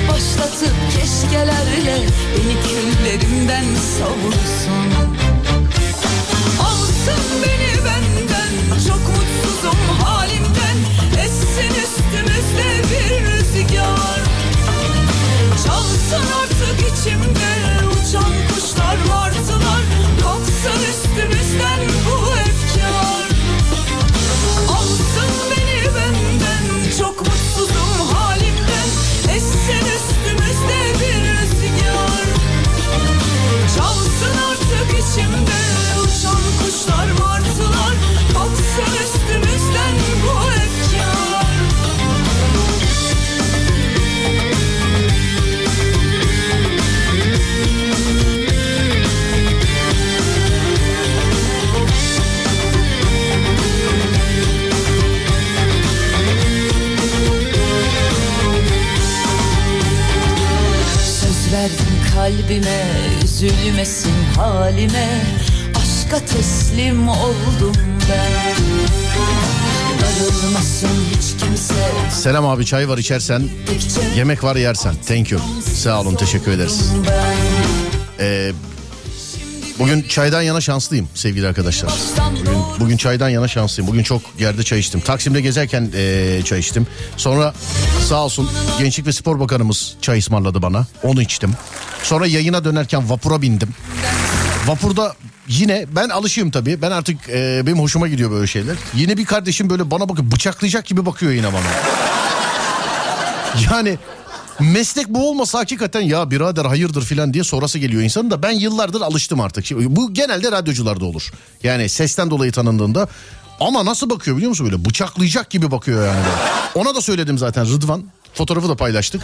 başlatıp keşkelerle Beni küllerimden savursun. Alsın beni benden çok mutsuzum halimden. Essin üstümüzde bir rüzgar. Çalsın artık içimde Selam abi çay var içersen. Yemek var yersen. Thank you. Sağ olun teşekkür ederiz. Ee, bugün çaydan yana şanslıyım sevgili arkadaşlar. Bugün, bugün çaydan yana şanslıyım. Bugün çok yerde çay içtim. Taksim'de gezerken ee, çay içtim. Sonra sağ olsun Gençlik ve Spor Bakanımız çay ısmarladı bana. Onu içtim. Sonra yayına dönerken vapura bindim. Vapurda yine ben alışığım tabii. Ben artık ee, benim hoşuma gidiyor böyle şeyler. Yine bir kardeşim böyle bana bakıyor bıçaklayacak gibi bakıyor yine bana. [laughs] Yani meslek bu olmasa hakikaten ya birader hayırdır filan diye sorası geliyor insanın da ben yıllardır alıştım artık. Şimdi bu genelde radyocularda olur. Yani sesten dolayı tanındığında ama nasıl bakıyor biliyor musun böyle bıçaklayacak gibi bakıyor yani. Böyle. Ona da söyledim zaten Rıdvan fotoğrafı da paylaştık.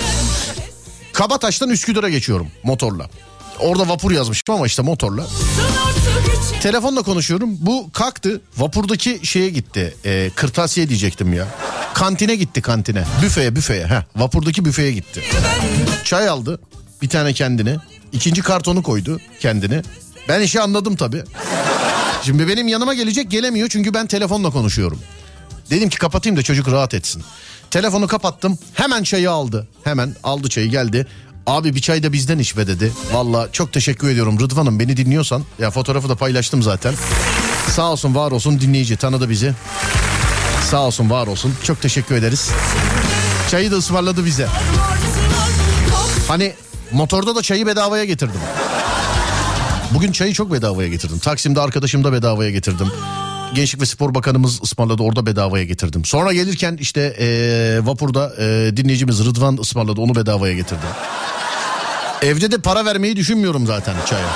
Kabataş'tan Üsküdar'a geçiyorum motorla. Orada vapur yazmıştım ama işte motorla. Telefonla konuşuyorum. Bu kalktı. Vapurdaki şeye gitti. E, kırtasiye diyecektim ya. Kantine gitti kantine. Büfeye büfeye. Heh, vapurdaki büfeye gitti. Çay aldı. Bir tane kendine. İkinci kartonu koydu kendini. Ben işi anladım tabii. Şimdi benim yanıma gelecek gelemiyor çünkü ben telefonla konuşuyorum. Dedim ki kapatayım da çocuk rahat etsin. Telefonu kapattım. Hemen çayı aldı. Hemen aldı çayı geldi. Abi bir çay da bizden iç be dedi. Valla çok teşekkür ediyorum Rıdvan'ım beni dinliyorsan. Ya fotoğrafı da paylaştım zaten. Sağ olsun var olsun dinleyici tanıdı bizi. Sağ olsun var olsun çok teşekkür ederiz. Çayı da ısmarladı bize. Hani motorda da çayı bedavaya getirdim. Bugün çayı çok bedavaya getirdim. Taksim'de arkadaşım da bedavaya getirdim. Gençlik ve Spor Bakanımız ısmarladı orada bedavaya getirdim. Sonra gelirken işte eee, vapurda eee, dinleyicimiz Rıdvan ısmarladı onu bedavaya getirdim. Evde de para vermeyi düşünmüyorum zaten çaya.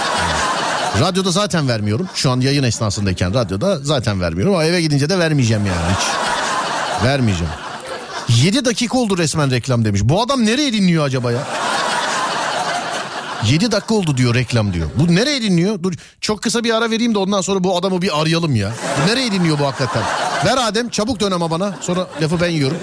Radyoda zaten vermiyorum. Şu an yayın esnasındayken radyoda zaten vermiyorum. Ama eve gidince de vermeyeceğim yani hiç. Vermeyeceğim. 7 dakika oldu resmen reklam demiş. Bu adam nereye dinliyor acaba ya? 7 dakika oldu diyor reklam diyor. Bu nereye dinliyor? Dur çok kısa bir ara vereyim de ondan sonra bu adamı bir arayalım ya. Bu nereye dinliyor bu hakikaten? Ver Adem çabuk dön ama bana. Sonra lafı ben yiyorum.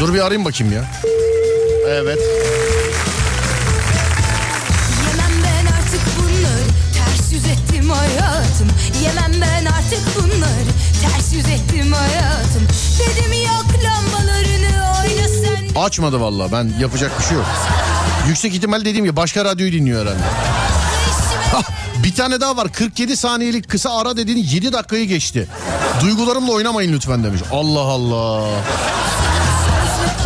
Dur bir arayayım bakayım ya. Evet. Yemem ben artık bunları Ters yüz ettim hayatım Yemem ben artık bunları Ters yüz ettim hayatım Dedim yak lambalarını oyna sen Açmadı vallahi ben yapacak bir şey yok. Yüksek ihtimal dediğim gibi başka radyoyu dinliyor herhalde. Bir tane daha var 47 saniyelik kısa ara dediğin 7 dakikayı geçti. Duygularımla oynamayın lütfen demiş. Allah Allah.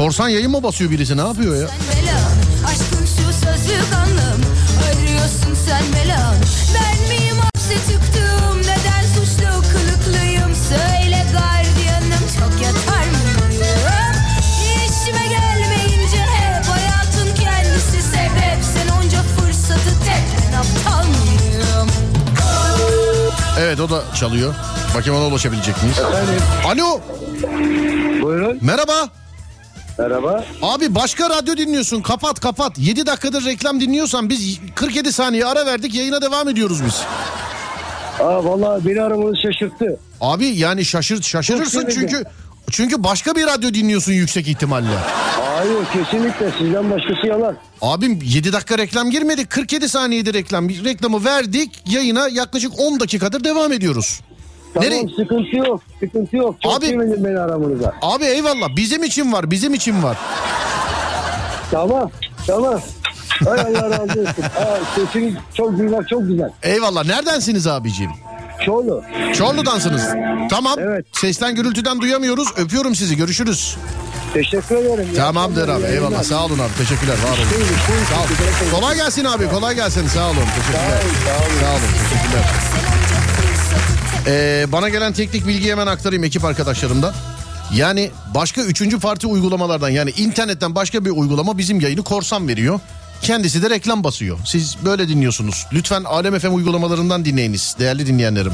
Korsan yayın mı basıyor birisi? Ne yapıyor ya? belanı Aşkın şu sözlük anlam Arıyorsun sen belanı Ben miyim hapse tıktım Neden suçlu kılıklıyım? Söyle gardiyanım. Çok yatar mıyım? İşime gelmeyince hep hayatın kendisi. Sebep Sen onca fırsatı tekrar aptal mıyım? Evet o da çalıyor. Bakayım ona ulaşabilecek miyiz? Efendim? Alo! Buyurun. merhaba. Merhaba. Abi başka radyo dinliyorsun kapat kapat. 7 dakikadır reklam dinliyorsan biz 47 saniye ara verdik yayına devam ediyoruz biz. Aa vallahi beni aramanız şaşırttı. Abi yani şaşır şaşırırsın çünkü çünkü başka bir radyo dinliyorsun yüksek ihtimalle. Hayır kesinlikle sizden başkası yalan. Abim 7 dakika reklam girmedik 47 saniyede reklam reklamı verdik yayına yaklaşık 10 dakikadır devam ediyoruz. Tamam Nereye? sıkıntı yok. Sıkıntı yok. Çok Abi- sevindim beni aramanıza. Abi eyvallah bizim için var bizim için var. Tamam. Tamam. Hay Allah razı olsun. Sesini çok duymak çok güzel. Eyvallah neredensiniz abicim? Çoğulu. Çorlu'dansınız. Tamam. Evet. Sesten gürültüden duyamıyoruz. Öpüyorum sizi. Görüşürüz. Teşekkür ederim. Tamamdır abi. Eyvallah. yayınlar. Sağ olun abi. Teşekkürler. Var olun. Buyurun, buyurun. Sağ olun. Kolay gelsin abi. Kolay gelsin. Sağ olun. Teşekkürler. Sağ olun, sağ olun. Sağ olun. Teşekkürler. Ee, bana gelen teknik bilgiyi hemen aktarayım ekip arkadaşlarımdan. Yani başka üçüncü parti uygulamalardan yani internetten başka bir uygulama bizim yayını korsan veriyor. Kendisi de reklam basıyor. Siz böyle dinliyorsunuz. Lütfen Alem FM uygulamalarından dinleyiniz değerli dinleyenlerim.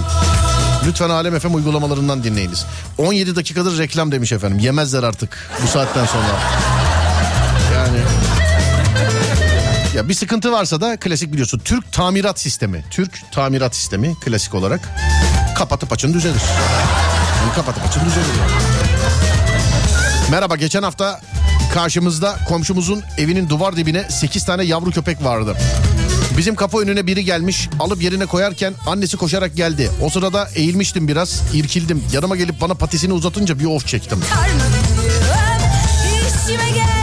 Lütfen Alem FM uygulamalarından dinleyiniz. 17 dakikadır reklam demiş efendim. Yemezler artık bu saatten sonra. Yani ya bir sıkıntı varsa da klasik biliyorsun. Türk tamirat sistemi. Türk tamirat sistemi klasik olarak kapatıp açın düzelir. Yani kapatıp açın düzelir. yani. Merhaba geçen hafta karşımızda komşumuzun evinin duvar dibine 8 tane yavru köpek vardı. Bizim kapı önüne biri gelmiş alıp yerine koyarken annesi koşarak geldi. O sırada eğilmiştim biraz irkildim. Yanıma gelip bana patisini uzatınca bir of çektim. İşime gelmeyince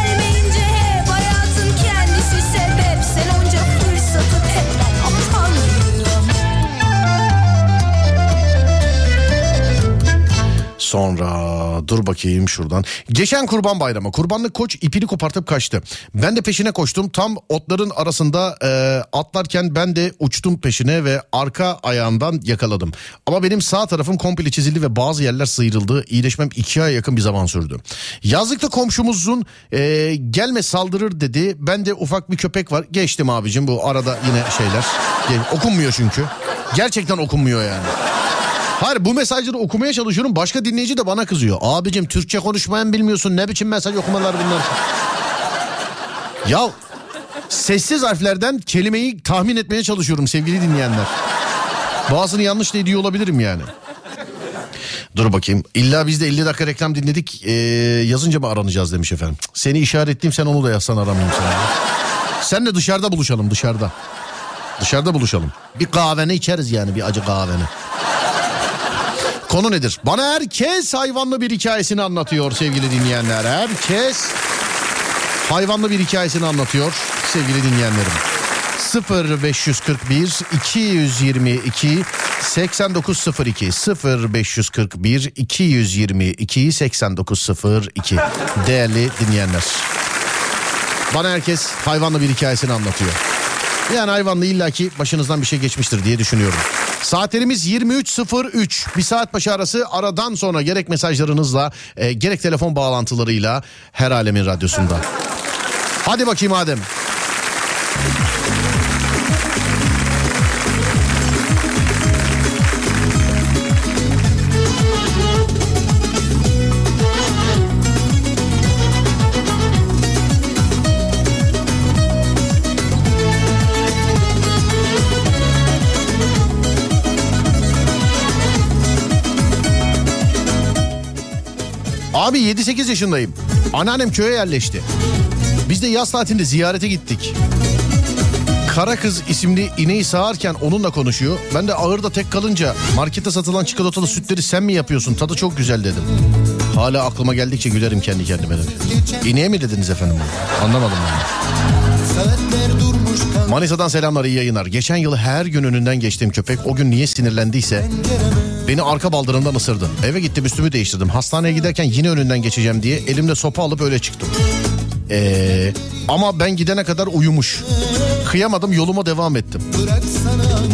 Sonra dur bakayım şuradan. Geçen kurban bayramı kurbanlık koç ipini kopartıp kaçtı. Ben de peşine koştum. Tam otların arasında e, atlarken ben de uçtum peşine ve arka ayağından yakaladım. Ama benim sağ tarafım komple çizildi ve bazı yerler sıyrıldı. İyileşmem iki aya yakın bir zaman sürdü. Yazlıkta komşumuzun e, gelme saldırır dedi. Ben de ufak bir köpek var. Geçtim abicim bu arada yine şeyler. Okunmuyor çünkü. Gerçekten okunmuyor yani. Hayır bu mesajları okumaya çalışıyorum. Başka dinleyici de bana kızıyor. Abicim Türkçe konuşmayan bilmiyorsun. Ne biçim mesaj okumalar bunlar? [laughs] ya sessiz harflerden kelimeyi tahmin etmeye çalışıyorum sevgili dinleyenler. Bazısını yanlış da ediyor olabilirim yani. Dur bakayım. İlla biz de 50 dakika reklam dinledik. Ee, yazınca mı aranacağız demiş efendim. Seni işaretleyeyim sen onu da yazsan aramayayım seni. Senle dışarıda buluşalım dışarıda. Dışarıda buluşalım. Bir kahveni içeriz yani bir acı kahveni. Konu nedir? Bana herkes hayvanlı bir hikayesini anlatıyor sevgili dinleyenler. Herkes hayvanlı bir hikayesini anlatıyor sevgili dinleyenlerim. 0541 222 8902 0541 222 8902 değerli dinleyenler. Bana herkes hayvanlı bir hikayesini anlatıyor. Yani hayvanla illaki başınızdan bir şey geçmiştir diye düşünüyorum. Saatlerimiz 23.03. Bir saat başı arası aradan sonra gerek mesajlarınızla e, gerek telefon bağlantılarıyla her alemin radyosunda. Hadi bakayım Adem. Abi 7-8 yaşındayım. Anneannem köye yerleşti. Biz de yaz tatilinde ziyarete gittik. Kara kız isimli ineği sağarken onunla konuşuyor. Ben de ağırda tek kalınca markette satılan çikolatalı sütleri sen mi yapıyorsun? Tadı çok güzel dedim. Hala aklıma geldikçe gülerim kendi kendime dedim. İneğe mi dediniz efendim? Anlamadım ben. Manisa'dan selamlar iyi yayınlar. Geçen yıl her gün önünden geçtiğim köpek o gün niye sinirlendiyse beni arka baldırından ısırdı. Eve gittim üstümü değiştirdim. Hastaneye giderken yine önünden geçeceğim diye elimde sopa alıp öyle çıktım. Ee, ama ben gidene kadar uyumuş. Kıyamadım yoluma devam ettim.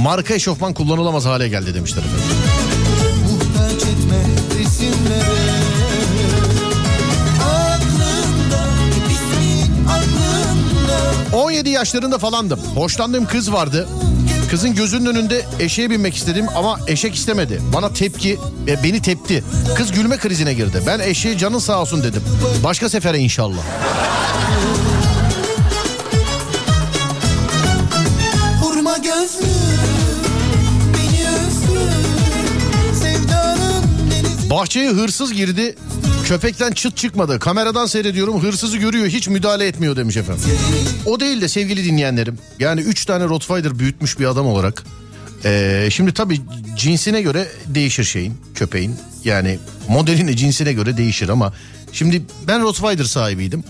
Marka eşofman kullanılamaz hale geldi demişler efendim. 17 yaşlarında falandım. Hoşlandığım kız vardı. Kızın gözünün önünde eşeğe binmek istedim ama eşek istemedi. Bana tepki, e, beni tepti. Kız gülme krizine girdi. Ben eşeğe canın sağ olsun dedim. Başka sefere inşallah. Hurma gözlü Bahçeye hırsız girdi. Köpekten çıt çıkmadı. Kameradan seyrediyorum. Hırsızı görüyor. Hiç müdahale etmiyor demiş efendim. O değil de sevgili dinleyenlerim. Yani 3 tane Rottweiler büyütmüş bir adam olarak. Ee, şimdi tabii cinsine göre değişir şeyin, köpeğin. Yani modeline, cinsine göre değişir ama... Şimdi ben Rottweiler sahibiydim.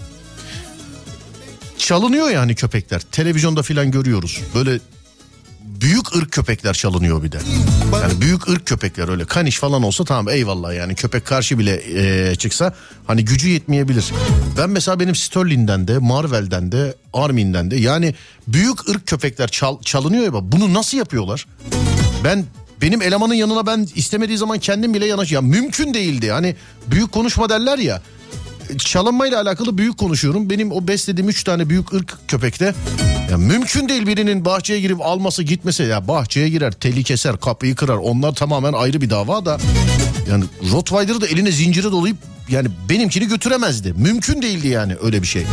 Çalınıyor yani köpekler. Televizyonda filan görüyoruz. Böyle büyük ırk köpekler çalınıyor bir de. Yani büyük ırk köpekler öyle kaniş falan olsa tamam eyvallah yani köpek karşı bile e, çıksa hani gücü yetmeyebilir. Ben mesela benim Sterling'den de Marvel'den de Armin'den de yani büyük ırk köpekler çal, çalınıyor ya bunu nasıl yapıyorlar? Ben benim elemanın yanına ben istemediği zaman kendim bile yanaş ya mümkün değildi. Hani büyük konuşma derler ya çalınmayla alakalı büyük konuşuyorum. Benim o beslediğim üç tane büyük ırk köpekte ya mümkün değil birinin bahçeye girip alması gitmesi. Ya bahçeye girer, teli keser, kapıyı kırar. Onlar tamamen ayrı bir dava da. Yani Rottweiler'ı da eline zincire dolayıp yani benimkini götüremezdi. Mümkün değildi yani öyle bir şey.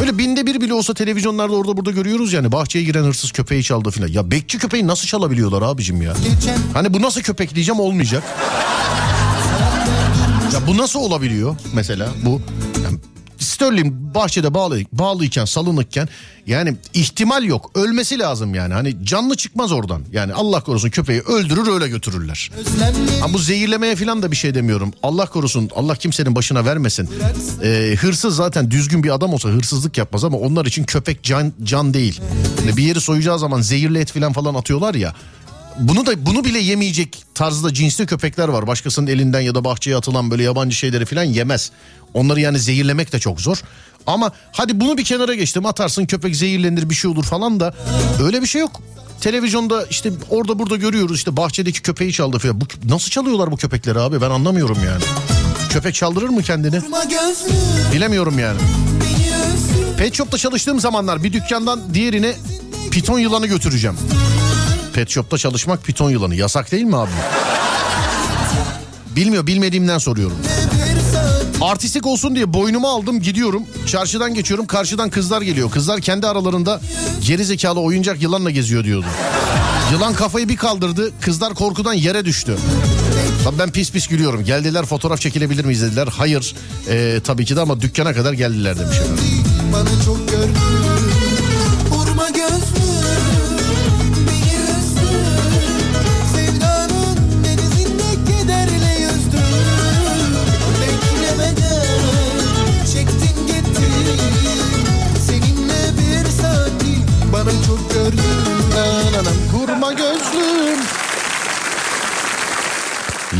Öyle binde bir bile olsa televizyonlarda orada burada görüyoruz yani bahçeye giren hırsız köpeği çaldı filan. Ya bekçi köpeği nasıl çalabiliyorlar abicim ya? Hani bu nasıl köpek diyeceğim olmayacak. Ya bu nasıl olabiliyor mesela bu? Sterling bahçede bağlı, bağlıyken salınıkken yani ihtimal yok. Ölmesi lazım yani. Hani canlı çıkmaz oradan. Yani Allah korusun köpeği öldürür öyle götürürler. Ha bu zehirlemeye falan da bir şey demiyorum. Allah korusun. Allah kimsenin başına vermesin. Ee, hırsız zaten düzgün bir adam olsa hırsızlık yapmaz ama onlar için köpek can can değil. Yani bir yeri soyacağı zaman zehirli et falan falan atıyorlar ya. Bunu da bunu bile yemeyecek tarzda cinsli köpekler var. Başkasının elinden ya da bahçeye atılan böyle yabancı şeyleri falan yemez. Onları yani zehirlemek de çok zor. Ama hadi bunu bir kenara geçtim atarsın köpek zehirlenir bir şey olur falan da öyle bir şey yok. Televizyonda işte orada burada görüyoruz işte bahçedeki köpeği çaldı falan. Bu, nasıl çalıyorlar bu köpekleri abi ben anlamıyorum yani. Köpek çaldırır mı kendini? Bilemiyorum yani. Pet Shop'ta çalıştığım zamanlar bir dükkandan diğerine piton yılanı götüreceğim. Pet Shop'ta çalışmak piton yılanı yasak değil mi abi? Bilmiyor bilmediğimden soruyorum. Artistik olsun diye boynuma aldım gidiyorum. Çarşıdan geçiyorum karşıdan kızlar geliyor. Kızlar kendi aralarında geri zekalı oyuncak yılanla geziyor diyordu. Yılan kafayı bir kaldırdı kızlar korkudan yere düştü. Tabii ben pis pis gülüyorum. Geldiler fotoğraf çekilebilir miyiz dediler. Hayır ee, tabii ki de ama dükkana kadar geldiler demiş. Bana çok gördü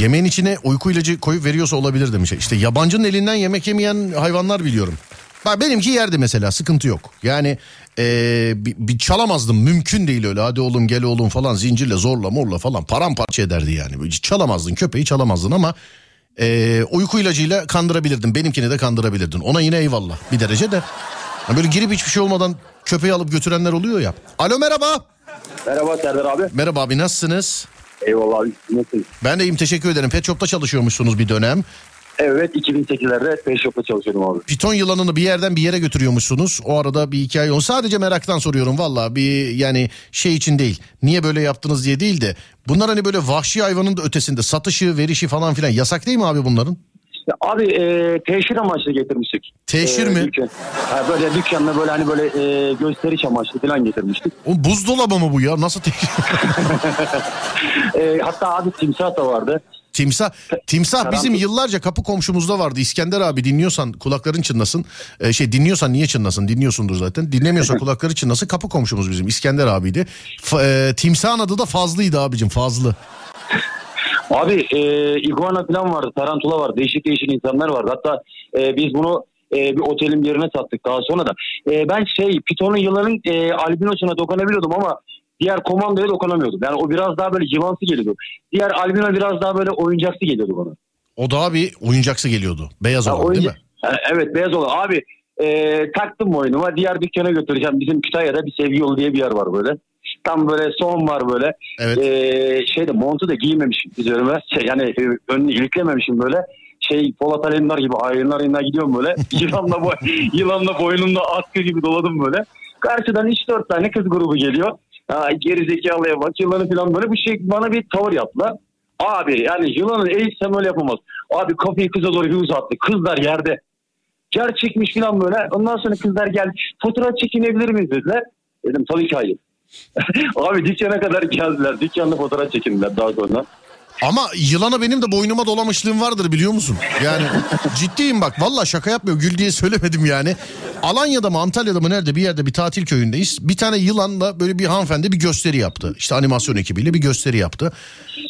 Yemeğin içine uyku ilacı koyup veriyorsa olabilir demiş. İşte yabancının elinden yemek yemeyen hayvanlar biliyorum. Bak benimki yerdi mesela sıkıntı yok. Yani ee, bir, bir çalamazdım mümkün değil öyle. Hadi oğlum gel oğlum falan zincirle zorla morla falan paramparça ederdi yani. Çalamazdın köpeği çalamazdın ama ee, uyku ilacıyla kandırabilirdin. Benimkini de kandırabilirdin. Ona yine eyvallah bir derece de. Yani böyle girip hiçbir şey olmadan köpeği alıp götürenler oluyor ya. Alo merhaba. Merhaba Serdar abi. Merhaba abi nasılsınız? Eyvallah abi. Nasılsın? Ben de iyiyim teşekkür ederim. Pet Shop'ta çalışıyormuşsunuz bir dönem. Evet 2008'lerde Pet Shop'ta çalışıyordum abi. Piton yılanını bir yerden bir yere götürüyormuşsunuz. O arada bir hikaye oldu. Sadece meraktan soruyorum valla bir yani şey için değil. Niye böyle yaptınız diye değil de. Bunlar hani böyle vahşi hayvanın da ötesinde satışı, verişi falan filan yasak değil mi abi bunların? Abi e, teşhir amaçlı getirmiştik. Teşhir E, mi? Dükkan. Ha, böyle dükkanla böyle hani böyle e, gösteriş amaçlı falan getirmiştik. O buzdolabı mı bu ya? Nasıl teşhir? [laughs] E, hatta abi timsah da vardı. Timsah, timsah bizim yıllarca kapı komşumuzda vardı. İskender abi dinliyorsan kulakların çınlasın. Ee, şey dinliyorsan niye çınlasın? Dinliyorsundur zaten. Dinlemiyorsan [laughs] kulakları çınlasın. Kapı komşumuz bizim İskender abiydi. F- e, timsahın adı da Fazlı'ydı abicim Fazlı. Abi e, iguana falan vardı, tarantula vardı, değişik değişik insanlar vardı. Hatta e, biz bunu e, bir otelin yerine sattık daha sonra da. E, ben şey pitonun yılanın e, albinosuna dokunabiliyordum ama diğer komandoya dokunamıyordum. Yani o biraz daha böyle yılansı geliyordu. Diğer albino biraz daha böyle oyuncaksı geliyordu bana. O daha bir oyuncaksı geliyordu. Beyaz olan değil oyuncak- mi? Evet beyaz olan. Abi e, taktım boynuma diğer dükkana götüreceğim. Bizim Kütahya'da bir sevgi yolu diye bir yer var böyle. Tam böyle son var böyle. Evet. Ee, şeyde montu da giymemişim üzerime. Şey, yani e, önünü iliklememişim böyle. Şey Polat Alemdar gibi ayınlar ayınlar gidiyorum böyle. [laughs] Yılanla, boy, yılanla boynumda atkı gibi doladım böyle. Karşıdan 3-4 tane kız grubu geliyor. Ha, geri zekalıya bak yılanı falan böyle bir şey bana bir tavır yaptılar. Abi yani yılanın eğitsem öyle yapamaz. Abi kafayı kıza doğru bir uzattı. Kızlar yerde. Yer çekmiş falan böyle. Ondan sonra kızlar geldi. Fotoğraf çekinebilir miyiz dediler. Dedim tabii ki hayır. [laughs] Abi dükkana kadar geldiler. Dükkanda fotoğraf çekindiler daha sonra. Ama yılana benim de boynuma dolamışlığım vardır biliyor musun? Yani [laughs] ciddiyim bak valla şaka yapmıyor gül diye söylemedim yani. Alanya'da mı Antalya'da mı nerede bir yerde bir tatil köyündeyiz. Bir tane yılanla böyle bir hanımefendi bir gösteri yaptı. İşte animasyon ekibiyle bir gösteri yaptı.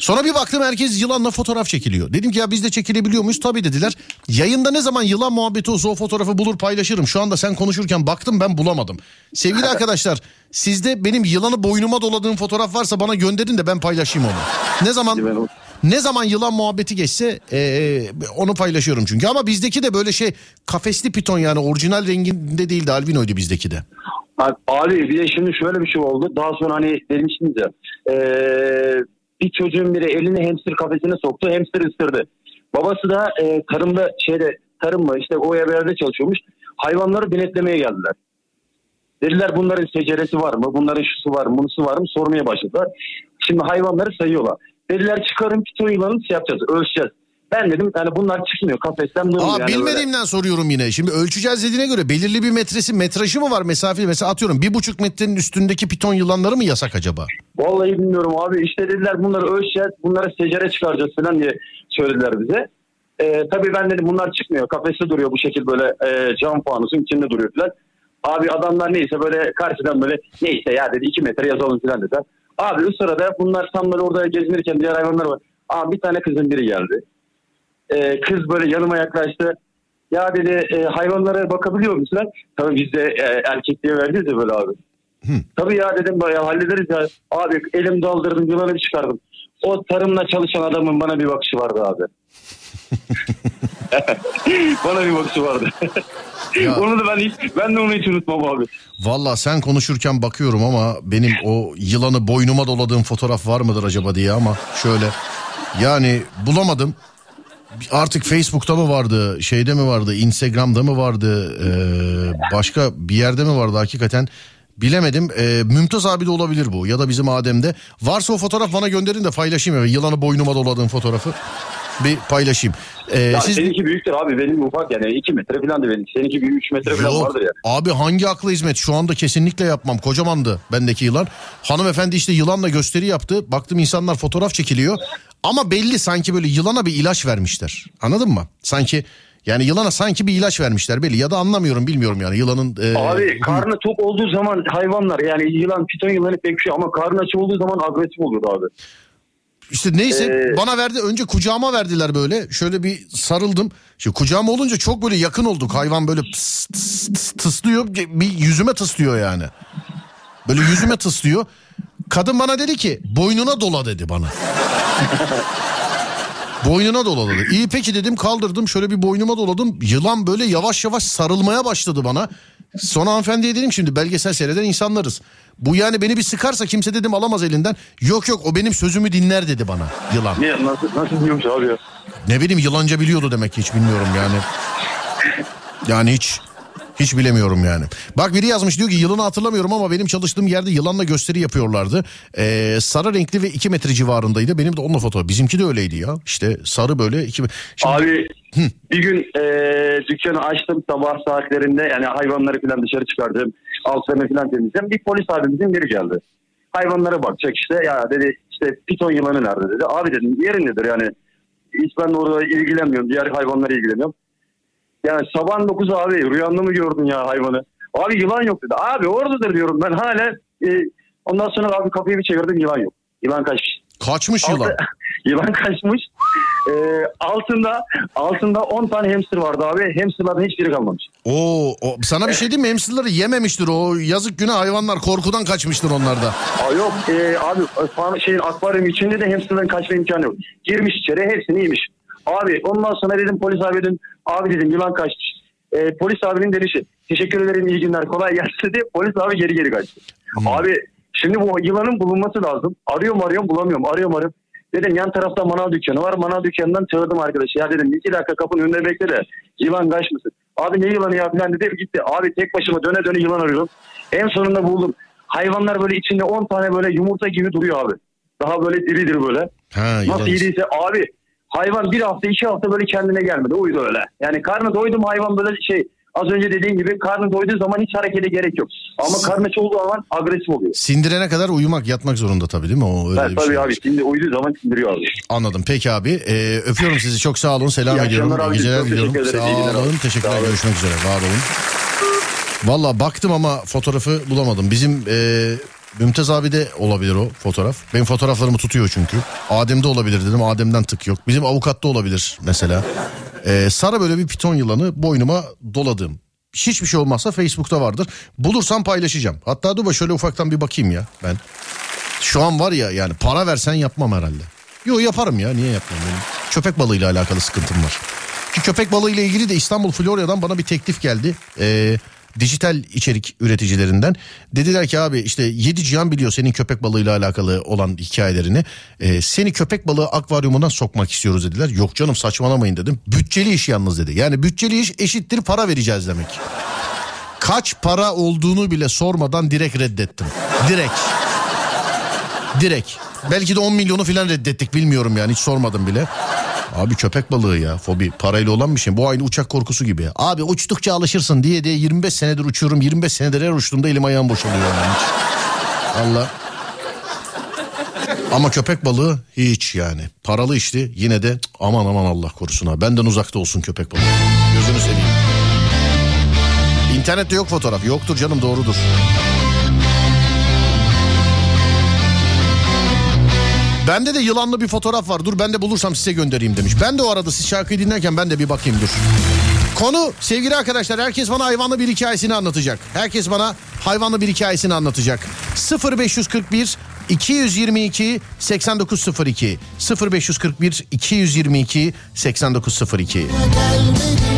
Sonra bir baktım herkes yılanla fotoğraf çekiliyor. Dedim ki ya biz de çekilebiliyor muyuz? Tabii dediler. Yayında ne zaman yılan muhabbeti olsa o fotoğrafı bulur paylaşırım. Şu anda sen konuşurken baktım ben bulamadım. Sevgili arkadaşlar sizde benim yılanı boynuma doladığım fotoğraf varsa bana gönderin de ben paylaşayım onu. Ne zaman ne zaman yılan muhabbeti geçse e, onu paylaşıyorum çünkü. Ama bizdeki de böyle şey kafesli piton yani orijinal renginde değildi albinoydu bizdeki de. Abi bir de şimdi şöyle bir şey oldu. Daha sonra hani demiştiniz ya. eee, bir çocuğun biri elini hamster kafesine soktu. Hamster ısırdı. Babası da eee, tarımda şeyde tarım mı işte o yerlerde çalışıyormuş. Hayvanları denetlemeye geldiler. Dediler bunların seceresi var mı? Bunların şusu var mı? Bunusu var mı? Sormaya başladılar. Şimdi hayvanları sayıyorlar. Dediler çıkarın piton yılanı şey yapacağız. Ölçeceğiz. Ben dedim yani bunlar çıkmıyor. Kafesten durmuyor. Aa yani böyle. bilmediğimden soruyorum yine. Şimdi ölçeceğiz dediğine göre belirli bir metresi metrajı mı var mesafeli? Mesela atıyorum bir buçuk metrenin üstündeki piton yılanları mı yasak acaba? Vallahi bilmiyorum abi. İşte dediler bunları ölçeceğiz, bunları secere çıkaracağız falan diye söylediler bize. Ee, tabii ben dedim bunlar çıkmıyor. Kafeste duruyor bu şekil böyle e, cam fanusun içinde duruyor falan. Abi adamlar neyse böyle karşıdan böyle neyse ya dedi iki metre yazalım falan dediler. Abi o sırada bunlar tam böyle orada gezinirken diğer hayvanlar var. Abi bir tane kızın biri geldi. Ee, kız böyle yanıma yaklaştı. Ya dedi e, hayvanlara bakabiliyor musun? lan? Tabii biz de e, erkekliğe verdiyiz ya böyle abi. Tabii ya dedim ya hallederiz ya. Abi elim daldırdım yılanı bir çıkardım. O tarımla çalışan adamın bana bir bakışı vardı abi. [laughs] [laughs] bana bir bakışı vardı. Ya. [laughs] onu da ben hiç, ben de onu hiç unutmam abi. Valla sen konuşurken bakıyorum ama benim o yılanı boynuma doladığım fotoğraf var mıdır acaba diye ama şöyle yani bulamadım. Artık Facebook'ta mı vardı, şeyde mi vardı, Instagram'da mı vardı, ee, başka bir yerde mi vardı hakikaten bilemedim. Ee, Mümtaz abi de olabilir bu ya da bizim Adem'de. Varsa o fotoğraf bana gönderin de paylaşayım. ya. Yılanı boynuma doladığım fotoğrafı bir paylaşayım. Ee, Ya siz... Seninki büyüktür abi benim ufak yani 2 metre falan da benim. Seninki bir 3 metre falan Yok vardır ya. abi hangi akla hizmet şu anda kesinlikle yapmam kocamandı bendeki yılan. Hanımefendi işte yılanla gösteri yaptı baktım insanlar fotoğraf çekiliyor ama belli sanki böyle yılana bir ilaç vermişler anladın mı? Sanki yani yılana sanki bir ilaç vermişler belli ya da anlamıyorum bilmiyorum yani yılanın... e, Abi karnı tok olduğu zaman hayvanlar yani yılan piton yılanı pek şey ama karnı aç olduğu zaman agresif oluyordu abi. İşte neyse Ee, bana verdi önce kucağıma verdiler böyle şöyle bir sarıldım. Şimdi kucağıma olunca çok böyle yakın olduk hayvan böyle tıs tıs tıs tıslıyor bir yüzüme tıslıyor yani. Böyle yüzüme tıslıyor. Kadın bana dedi ki boynuna dola dedi bana. [laughs] boynuna dola dedi. İyi peki dedim kaldırdım şöyle bir boynuma doladım. Yılan böyle yavaş yavaş sarılmaya başladı bana. Sonra hanımefendiye dedim şimdi belgesel seyreden insanlarız. Bu yani beni bir sıkarsa kimse dedim alamaz elinden. Yok yok o benim sözümü dinler dedi bana yılan. Ne nasıl nasıl biliyormuş abi ya? Ne bileyim yılanca biliyordu demek ki hiç bilmiyorum yani. Yani hiç hiç bilemiyorum yani. Bak biri yazmış diyor ki yılanı hatırlamıyorum ama benim çalıştığım yerde yılanla gösteri yapıyorlardı. Ee, sarı renkli ve 2 metre civarındaydı. Benim de onunla fotoğraf. Bizimki de öyleydi ya. İşte sarı böyle 2 Şimdi, Abi bir gün e, dükkanı açtım sabah saatlerinde yani hayvanları falan dışarı çıkardım. Altlarını falan temizledim. Bir polis abimizin biri geldi. Hayvanlara bakacak işte ya dedi işte piton yılanı nerede dedi. Abi dedim yerindedir yani. Hiç ben orada ilgilenmiyorum. Diğer hayvanlara ilgileniyorum. Yani sabahın 9 abi rüyanda mı gördün ya hayvanı? Abi yılan yok dedi. Abi oradadır diyorum ben hala. e, ondan sonra abi kapıyı bir çevirdim yılan yok. Yılan kaçmış. kaçmış yılan. Altı- yılan [laughs] kaçmış. Ee, altında altında 10 tane hamster vardı abi. Hamsterların hiçbiri kalmamış. Oo, o, sana bir şey diyeyim mi? Hamsterları yememiştir o. Yazık günah hayvanlar korkudan kaçmıştır onlar da. Aa, yok e, abi şeyin akvaryum içinde de hamsterların kaçma imkanı yok. Girmiş içeri hepsini yemiş. Abi ondan sonra dedim polis abi dedim. Abi dedim yılan kaçmış. Ee, polis abinin delişi. Teşekkür ederim iyi günler kolay gelsin dedi. Polis abi geri geri kaçtı. Abi Şimdi bu yılanın bulunması lazım. Arıyorum arıyorum bulamıyorum. Arıyorum arıyorum. Dedim yan tarafta manav dükkanı var. Manav dükkanından çağırdım arkadaşı. Ya dedim iki dakika kapının önünde bekle de yılan kaçmasın. Abi ne yılanı ya falan dedi. Gitti. Abi tek başıma döne döne yılan arıyorum. En sonunda buldum. Hayvanlar böyle içinde 10 tane böyle yumurta gibi duruyor abi. Daha böyle diridir böyle. Ha, Nasıl yediyse abi hayvan bir hafta iki hafta böyle kendine gelmedi. Uydu öyle. Yani karnı doydu mu hayvan böyle şey az önce dediğim gibi karnı doyduğu zaman hiç harekete gerek yok. Ama karnı olduğu zaman agresif oluyor. Sindirene kadar uyumak yatmak zorunda tabii değil mi? O öyle Evet, bir tabii şey. abi şimdi uyuduğu zaman sindiriyor abi. Anladım. Peki abi. Ee, öpüyorum sizi. Çok sağ olun. Selam İyi ediyorum. akşamlar İyi abi. geceler diliyorum. Sağ olun. abi. Teşekkürler. Sağ. Görüşmek üzere. Var olun. Valla baktım ama fotoğrafı bulamadım. Bizim e, Mümtaz abi de olabilir o fotoğraf. Benim fotoğraflarımı tutuyor çünkü. Adem'de olabilir dedim. Adem'den tık yok. Bizim avukatta olabilir mesela. E, Sara böyle bir piton yılanı boynuma doladım. Hiçbir şey olmazsa Facebook'ta vardır. Bulursam paylaşacağım. Hatta dur şöyle ufaktan bir bakayım ya ben. Şu an var ya yani para versen yapmam herhalde. Yo yaparım ya niye yapmam benim. Köpek balığıyla alakalı sıkıntım var. Ki köpek balığı ile ilgili de İstanbul Florya'dan bana bir teklif geldi. Ee, dijital içerik üreticilerinden. Dediler ki abi işte 7 cihan biliyor senin köpek balığıyla alakalı olan hikayelerini. Ee, seni köpek balığı akvaryumuna sokmak istiyoruz dediler. Yok canım saçmalamayın dedim. Bütçeli iş yalnız dedi. Yani bütçeli iş eşittir para vereceğiz demek. [laughs] Kaç para olduğunu bile sormadan direkt reddettim. [laughs] Direkt. Direkt. Belki de 10 milyonu falan reddettik bilmiyorum yani hiç sormadım bile. Abi köpek balığı ya fobi parayla olan bir şey. Bu aynı uçak korkusu gibi. Abi uçtukça alışırsın diye diye 25 senedir uçuyorum. 25 senedir her uçtuğumda elim ayağım boşalıyor yani. Allah. Ama köpek balığı hiç yani. Paralı işti yine de aman aman Allah korusun ha. Benden uzakta olsun köpek balığı. Gözünü seveyim. İnternette yok fotoğraf. Yoktur canım doğrudur. Bende de yılanlı bir fotoğraf var. Dur ben de bulursam size göndereyim demiş. Ben de o arada siz şarkıyı dinlerken ben de bir bakayım dur. Konu sevgili arkadaşlar herkes bana hayvanlı bir hikayesini anlatacak. Herkes bana hayvanlı bir hikayesini anlatacak. 0541 222 8902 0541 222 8902 gelmedim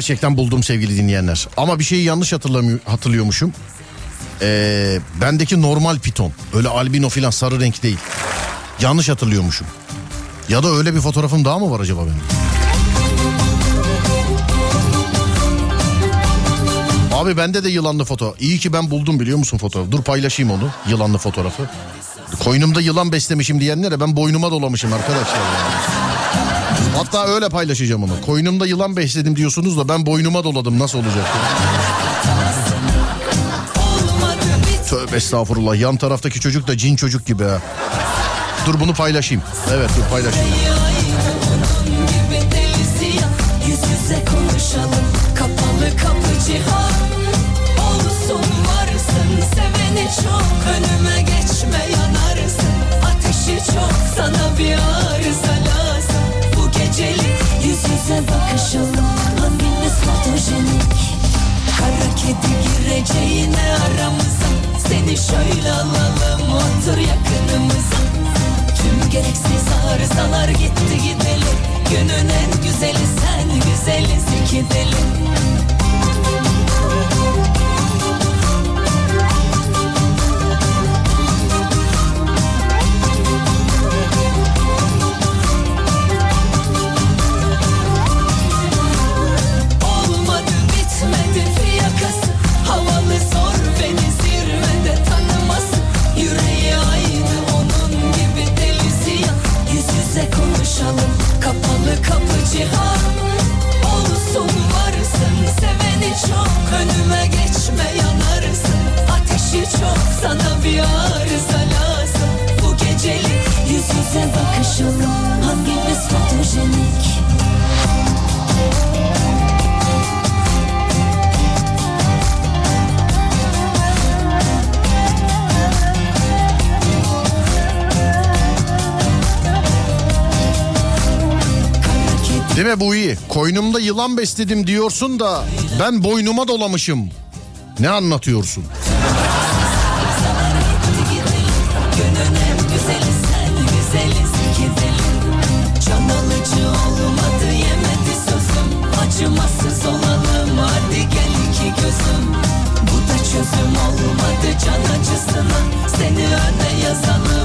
Gerçekten buldum sevgili dinleyenler. Ama bir şeyi yanlış hatırlıyormuşum. Ee, bendeki normal piton. Öyle albino filan sarı renk değil. Yanlış hatırlıyormuşum. Ya da öyle bir fotoğrafım daha mı var acaba benim? Abi bende de yılanlı foto. İyi ki ben buldum biliyor musun fotoğrafı? Dur paylaşayım onu. Yılanlı fotoğrafı. Koynumda yılan beslemişim diyenlere ben boynuma dolamışım arkadaşlar. Hatta öyle paylaşacağım onu. Koynumda yılan besledim diyorsunuz da ben boynuma doladım nasıl olacak? Tövbe estağfurullah yan taraftaki çocuk da cin çocuk gibi ha. Dur bunu paylaşayım. Evet dur paylaşayım. Yüze bakışalım Hangimiz fotojenik Kara kedi gireceğine aramıza. Seni şöyle alalım otur yakınımıza. Tüm gereksiz arızalar gitti gidelim Günün en güzeli sen güzeliz iki deli konuşalım kapalı kapı cihan Olsun varsın. Seveni çok önüme geçme yanarsın. Ateşi çok sana bir arıza lazım. Bu gecelik yüz yüze bakışalım. Hangimiz fotojenik Değil mi bu iyi? Koynumda yılan besledim diyorsun da ben boynuma dolamışım. Ne anlatıyorsun? Çözüm olmadı can acısına Seni öne yazalım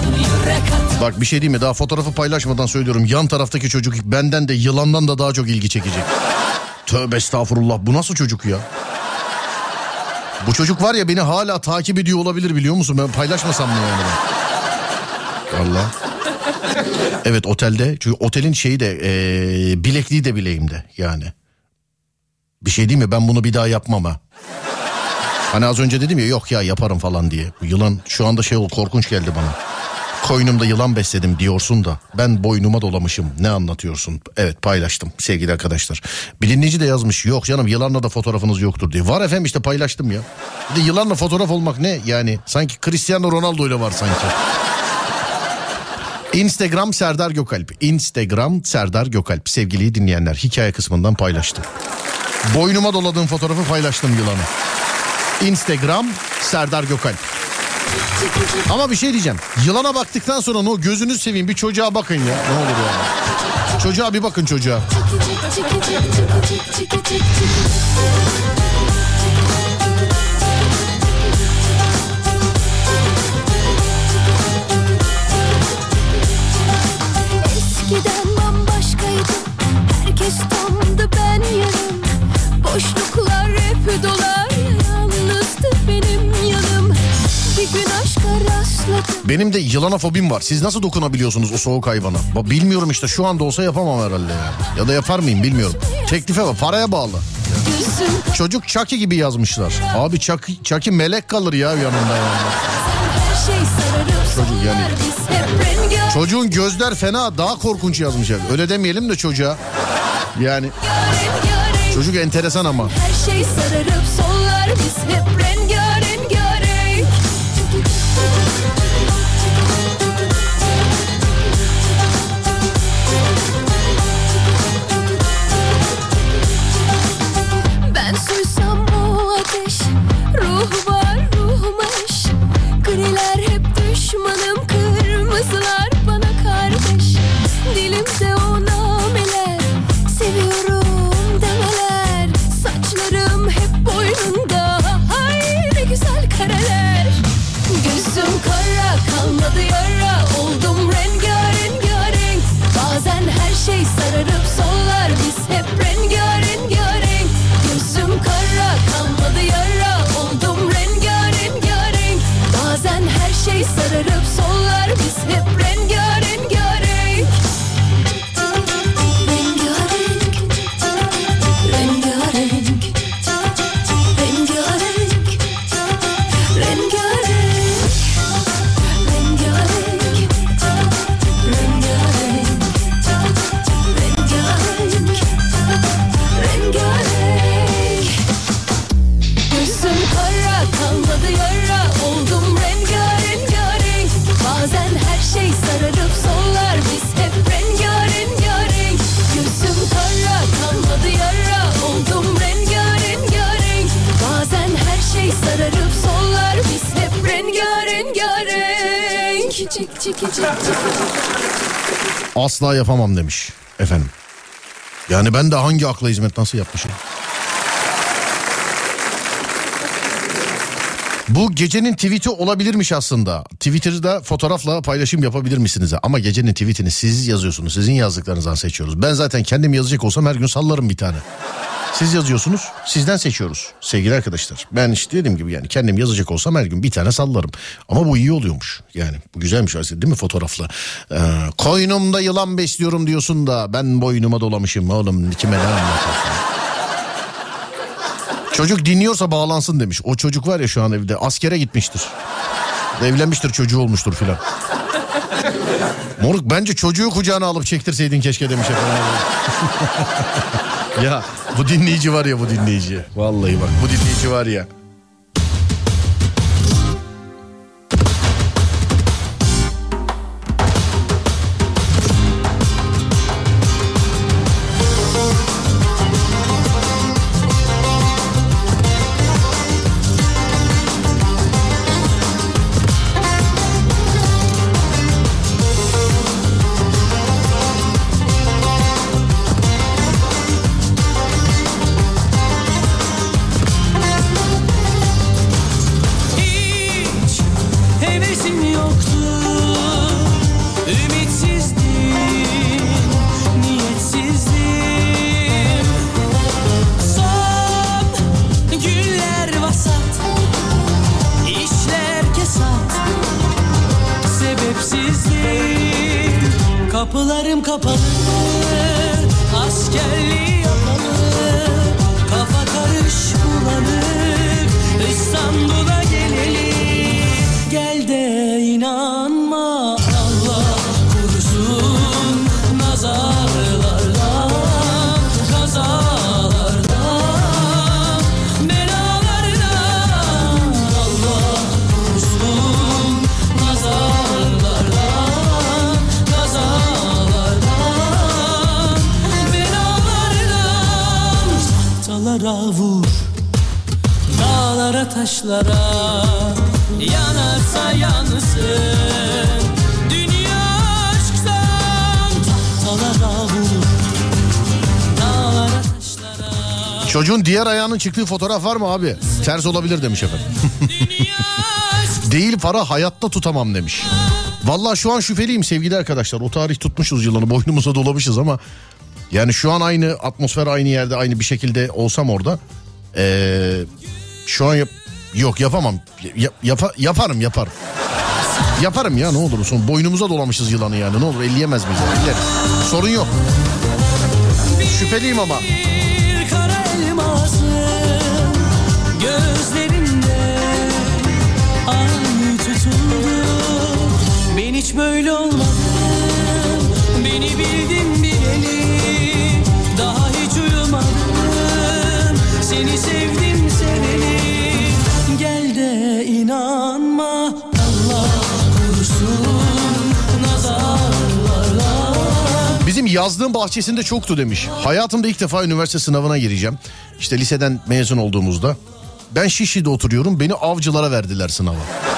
Bak bir şey diyeyim mi? Daha fotoğrafı paylaşmadan söylüyorum. Yan taraftaki çocuk benden de yılandan da daha çok ilgi çekecek. Tövbe estağfurullah. Bu nasıl çocuk ya? Bu çocuk var ya beni hala takip ediyor olabilir biliyor musun? Ben paylaşmasam mı yani ben? Allah. Evet otelde. Çünkü otelin şeyi de eee, bilekliği de bileğimde yani. Bir şey değil mi? Ben bunu bir daha yapmam ha. Hani az önce dedim ya yok ya yaparım falan diye. Bu yılan şu anda şey ol korkunç geldi bana. Koynumda yılan besledim diyorsun da ben boynuma dolamışım. Ne anlatıyorsun? Evet paylaştım sevgili arkadaşlar. Bilinleyici de yazmış yok canım yılanla da fotoğrafınız yoktur diye. Var efendim işte paylaştım ya. Bir de yılanla fotoğraf olmak ne yani? Sanki Cristiano Ronaldo ile var sanki. Instagram Serdar Gökalp. Instagram Serdar Gökalp. Sevgili dinleyenler hikaye kısmından paylaştım. Boynuma doladığım fotoğrafı paylaştım yılanı. Instagram Serdar Gökalp. Ama bir şey diyeceğim. Yılana baktıktan sonra o gözünüzü seveyim bir çocuğa bakın ya. Ne olur yani. Çocuğa bir bakın çocuğa. Eskiden bambaşkaydı Herkes tamdı ben yarım Boşluklar hep dolar Benim de yılana fobim var. Siz nasıl dokunabiliyorsunuz o soğuk hayvana? Bilmiyorum işte şu anda olsa yapamam herhalde yani. Ya da yapar mıyım bilmiyorum. Teklife var paraya bağlı. Çocuk Chucky gibi yazmışlar. Abi Chucky, Chucky melek kalır ya yanında yani. Çocuk yani. Çocuğun gözler fena daha korkunç yazmışlar. Öyle demeyelim de çocuğa. Yani çocuk enteresan ama. Her şey sararıp sollar Biz hep rengarenk sararıp sol Asla yapamam demiş efendim. Yani ben de hangi akla hizmet nasıl yapmışım? Bu gecenin tweet'i olabilirmiş aslında. Twitter'da fotoğrafla paylaşım yapabilir misiniz? Ama gecenin tweet'ini siz yazıyorsunuz. Sizin yazdıklarınızdan seçiyoruz. Ben zaten kendim yazacak olsam her gün sallarım bir tane. Siz yazıyorsunuz, sizden seçiyoruz sevgili arkadaşlar. Ben işte dediğim gibi yani kendim yazacak olsam her gün bir tane sallarım. Ama bu iyi oluyormuş yani. Bu güzelmiş aslında değil mi fotoğrafla? Ee, koynumda yılan besliyorum diyorsun da ben boynuma dolamışım oğlum kime ne anlatıyorsun? Çocuk dinliyorsa bağlansın demiş. O çocuk var ya şu an evde askere gitmiştir. Evlenmiştir çocuğu olmuştur filan. Moruk bence çocuğu kucağına alıp çektirseydin keşke demiş efendim. [laughs] ya bu dinleyici var ya bu dinleyici. Vallahi bak bu dinleyici var ya. Diğer ayağının çıktığı fotoğraf var mı abi? Ters olabilir demiş efendim. [laughs] Değil para hayatta tutamam demiş. Vallahi şu an şüpheliyim sevgili arkadaşlar. O tarih tutmuşuz yılanı boynumuza dolamışız ama... Yani şu an aynı atmosfer aynı yerde aynı bir şekilde olsam orada... Ee, şu an yap- yok yapamam. Ya- yapa- yaparım yaparım. Yaparım ya ne olur. Son boynumuza dolamışız yılanı yani ne olur elleyemez miyiz? Elleriz. Sorun yok. Şüpheliyim ama. Hiç böyle olmadım Beni bildin bileli Daha hiç uyumadım Seni sevdim seveli Gel de inanma Allah korusun nazarlarla Bizim yazdığım bahçesinde çoktu demiş. Hayatımda ilk defa üniversite sınavına gireceğim. İşte liseden mezun olduğumuzda. Ben Şişli'de oturuyorum. Beni avcılara verdiler sınava.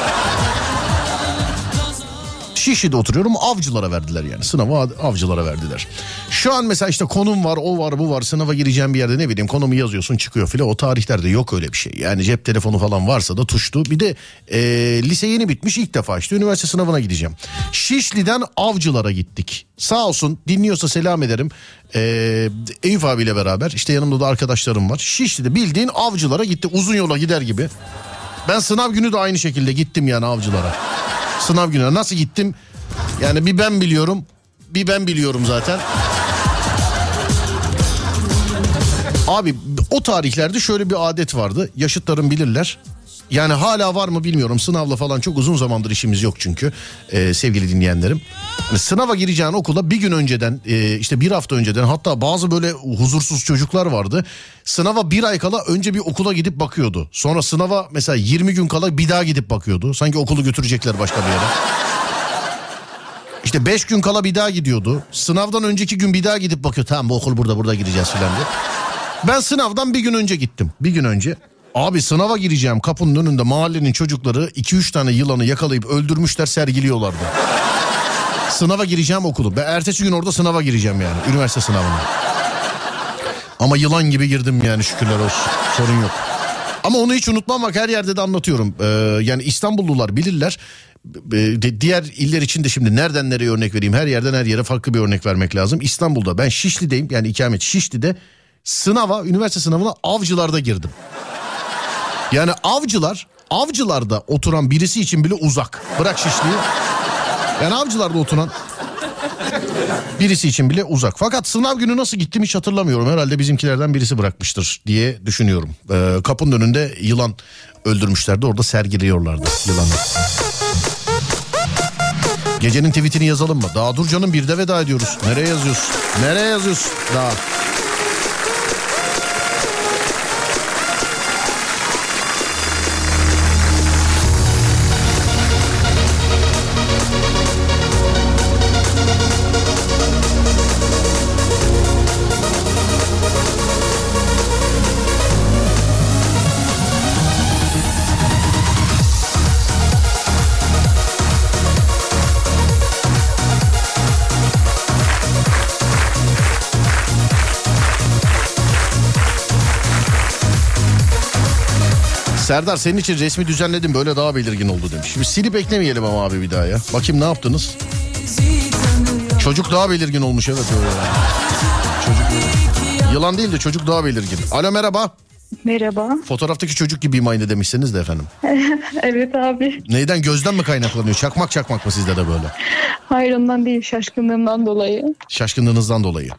Şişli'de oturuyorum avcılara verdiler yani sınavı av- avcılara verdiler. Şu an mesela işte konum var o var bu var sınava gireceğim bir yerde ne bileyim konumu yazıyorsun çıkıyor filan o tarihlerde yok öyle bir şey. Yani cep telefonu falan varsa da tuştu bir de e, lise yeni bitmiş ilk defa işte üniversite sınavına gideceğim. Şişli'den avcılara gittik sağ olsun dinliyorsa selam ederim. E, Eyüp abiyle beraber işte yanımda da arkadaşlarım var. Şişli'de bildiğin avcılara gitti uzun yola gider gibi. Ben sınav günü de aynı şekilde gittim yani avcılara. Sınav günü nasıl gittim? Yani bir ben biliyorum. Bir ben biliyorum zaten. Abi o tarihlerde şöyle bir adet vardı. Yaşıtlarım bilirler. Yani hala var mı bilmiyorum. Sınavla falan çok uzun zamandır işimiz yok çünkü Ee, sevgili dinleyenlerim. Sınava gireceğin okula bir gün önceden e, işte bir hafta önceden hatta bazı böyle huzursuz çocuklar vardı. Sınava bir ay kala önce bir okula gidip bakıyordu. Sonra sınava mesela 20 gün kala bir daha gidip bakıyordu. Sanki okulu götürecekler başka bir yere. İşte 5 gün kala bir daha gidiyordu. Sınavdan önceki gün bir daha gidip bakıyor. Tamam bu okul burada burada gireceğiz filan diye. Ben sınavdan bir gün önce gittim. Bir gün önce. Abi sınava gireceğim kapının önünde mahallenin çocukları 2-3 tane yılanı yakalayıp öldürmüşler sergiliyorlardı. Sınava gireceğim okulu. Ben ertesi gün orada sınava gireceğim yani. Üniversite sınavına. Ama yılan gibi girdim yani şükürler olsun. Sorun yok. Ama onu hiç unutmam bak her yerde de anlatıyorum. Ee, yani İstanbullular bilirler. Ee, diğer iller için de şimdi nereden nereye örnek vereyim? Her yerden her yere farklı bir örnek vermek lazım. İstanbul'da ben Şişli'deyim yani ikamet Şişli'de sınava, üniversite sınavına avcılarda girdim. Yani avcılar, avcılarda oturan birisi için bile uzak. Bırak Şişli'yi. Yani avcılarda oturan birisi için bile uzak. Fakat sınav günü nasıl gittim hiç hatırlamıyorum. Herhalde bizimkilerden birisi bırakmıştır diye düşünüyorum. Ee, kapının önünde yılan öldürmüşlerdi. Orada sergiliyorlardı yılanı. Gecenin tweetini yazalım mı? Daha dur canım bir de veda ediyoruz. Nereye yazıyorsun? Nereye yazıyorsun? Daha. Serdar senin için resmi düzenledim böyle daha belirgin oldu demiş. Şimdi silip eklemeyelim ama abi bir daha ya. Bakayım ne yaptınız? Çocuk daha belirgin olmuş evet öyle. Çocuk Yılan değil de çocuk daha belirgin. Alo merhaba. Merhaba. Fotoğraftaki çocuk gibiyim aynı demişsiniz de efendim. [laughs] Evet abi. Neyden gözden mi kaynaklanıyor? Çakmak çakmak mı sizde de böyle? Hayır ondan değil şaşkınlığımdan dolayı. Şaşkınlığınızdan dolayı.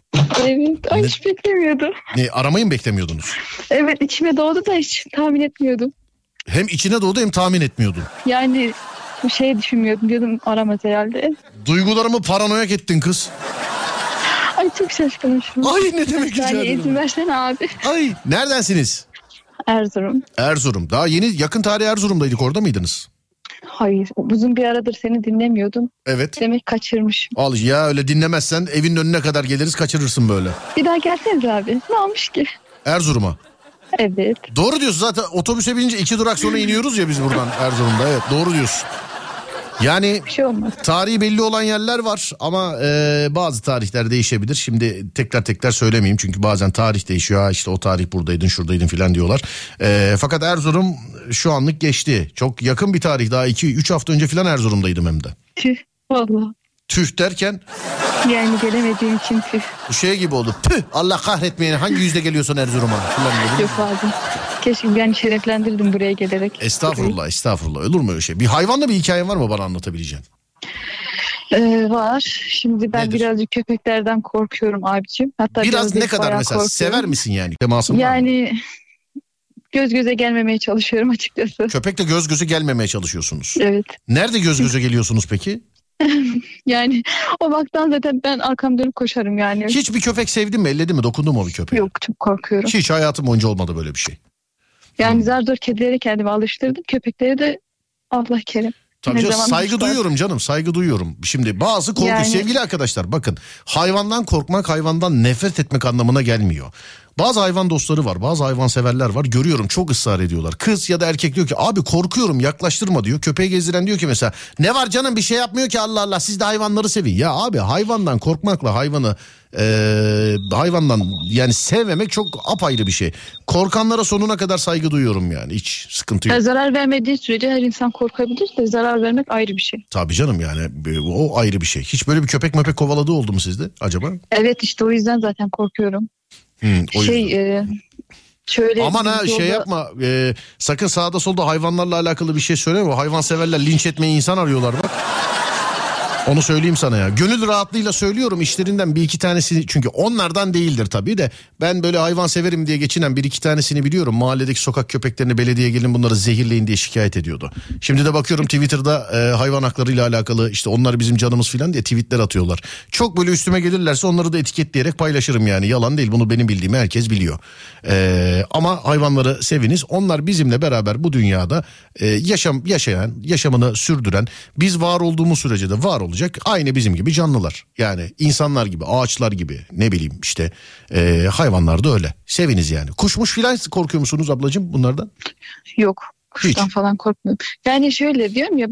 Evet. Ay Ne? hiç beklemiyordum. Ne aramayı mı beklemiyordunuz? Evet içime doğdu da hiç tahmin etmiyordum. Hem içine doğdu hem tahmin etmiyordun. Yani bu şey düşünmüyordum diyordum aramaz herhalde. Duygularımı paranoyak ettin kız. Ay çok şaşkınım an. Ay ne demek rica Yani ederim. izin versene abi. Ay neredensiniz? Erzurum. Erzurum. Daha yeni yakın tarih Erzurum'daydık orada mıydınız? Hayır uzun bir aradır seni dinlemiyordum. Evet. Demek kaçırmışım. Al ya öyle dinlemezsen evin önüne kadar geliriz kaçırırsın böyle. Bir daha gelseniz abi. Ne olmuş ki? Erzurum'a. Evet. Doğru diyorsun zaten otobüse binince iki durak sonra iniyoruz ya biz buradan Erzurum'da. Evet doğru diyorsun. Yani şey tarihi belli olan yerler var ama e, bazı tarihler değişebilir. Şimdi tekrar tekrar söylemeyeyim çünkü bazen tarih değişiyor. Ha işte o tarih buradaydın şuradaydın filan diyorlar. E, fakat Erzurum şu anlık geçti. Çok yakın bir tarih daha 2-3 hafta önce filan Erzurum'daydım hem de. Tüh. Valla. Tüh derken Yani gelemediğim için tüh. bu şey gibi oldu. Püh Allah kahretmeyeni hangi yüzde geliyorsun Erzurum'a. Yok abi. Keşke yani şereflendirdim buraya gelerek. Estağfurullah estağfurullah olur mu öyle şey? Bir hayvanla bir hikayen var mı bana anlatabileceğin? Ee, var. Şimdi ben Nedir? birazcık köpeklerden korkuyorum abicim. Hatta Biraz ne kadar mesela korkuyorum. sever misin yani? Temasın var mı? Yani göz göze gelmemeye çalışıyorum açıkçası. Köpekle göz göze gelmemeye çalışıyorsunuz. Evet. Nerede göz göze geliyorsunuz peki? [laughs] Yani o baktan zaten ben arkam dönüp koşarım yani. Hiç bir köpek sevdin mi? Elledin mi? Dokundun mu bir köpeğe? Yok çok korkuyorum. Hiç hayatım boyunca olmadı böyle bir şey. Yani zar zor kedilere kendimi alıştırdım. Köpekleri de Allah kerim. Tabii canım, saygı kuşlar? duyuyorum canım saygı duyuyorum. Şimdi bazı korku Yani- sevgili arkadaşlar bakın hayvandan korkmak hayvandan nefret etmek anlamına gelmiyor. Bazı hayvan dostları var bazı hayvan severler var görüyorum çok ısrar ediyorlar. Kız ya da erkek diyor ki abi korkuyorum yaklaştırma diyor. Köpeği gezdiren diyor ki mesela ne var canım bir şey yapmıyor ki Allah Allah siz de hayvanları sevin. Ya abi hayvandan korkmakla hayvanı eee, hayvandan yani sevmemek çok apayrı bir şey. Korkanlara sonuna kadar saygı duyuyorum yani hiç sıkıntı yok. Ya zarar vermediği sürece her insan korkabilir de zarar vermek ayrı bir şey. Tabii canım yani e, o ayrı bir şey. Hiç böyle bir köpek möpek kovaladığı oldu mu sizde acaba? Evet işte o yüzden zaten korkuyorum. Hmm, o şey yüzden. e, şöyle Aman ha yolda- şey yapma e, sakın sağda solda hayvanlarla alakalı bir şey söyleme. Hayvan severler linç etmeyi insan arıyorlar bak. Onu söyleyeyim sana ya. Gönül rahatlığıyla söylüyorum işlerinden bir iki tanesi çünkü onlardan değildir tabii de ben böyle hayvan severim diye geçinen bir iki tanesini biliyorum. Mahalledeki sokak köpeklerini belediye gelin bunları zehirleyin diye şikayet ediyordu. Şimdi de bakıyorum Twitter'da e, hayvan haklarıyla alakalı işte onlar bizim canımız filan diye tweetler atıyorlar. Çok böyle üstüme gelirlerse onları da etiketleyerek paylaşırım yani. Yalan değil bunu benim bildiğimi herkes biliyor. E, ama hayvanları seviniz. Onlar bizimle beraber bu dünyada e, yaşam yaşayan, yaşamını sürdüren, biz var olduğumuz sürece de var olacak. Aynı bizim gibi canlılar. Yani insanlar gibi, ağaçlar gibi, ne bileyim işte e, hayvanlar da öyle. Seviniz yani. Kuşmuş filan korkuyor musunuz ablacığım bunlardan? Yok. Kuştan Hiç. falan korkmuyorum. Yani şöyle diyorum ya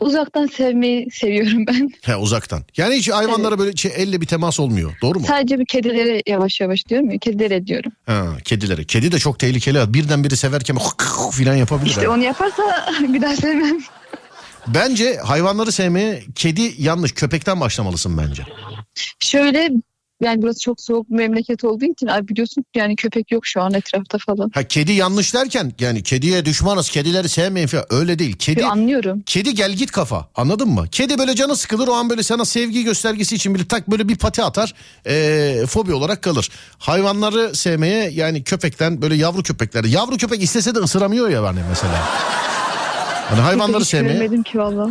Uzaktan sevmeyi seviyorum ben. He uzaktan. Yani hiç hayvanlara böyle şey, elle bir temas olmuyor. Doğru mu? Sadece bir kedilere yavaş yavaş diyorum ya. Kedilere diyorum. Ha, kedilere. Kedi de çok tehlikeli. Birden biri severken [laughs] filan yapabilir. İşte ha. onu yaparsa [laughs] bir daha sevmem. Bence hayvanları sevmeye kedi yanlış. Köpekten başlamalısın bence. Şöyle yani burası çok soğuk bir memleket olduğu için abi biliyorsun yani köpek yok şu an etrafta falan. Ha kedi yanlış derken yani kediye düşmanız, kedileri sevmeyin falan. Öyle değil. Kedi Anlıyorum. Kedi gel git kafa anladın mı? Kedi böyle canı sıkılır o an böyle sana sevgi göstergesi için bile tak böyle bir pati atar eee, fobi olarak kalır. Hayvanları sevmeye yani köpekten böyle yavru köpekler yavru köpek istese de ısıramıyor ya yani mesela. Hani hayvanları Hiç sevmeye görmedim ki valla.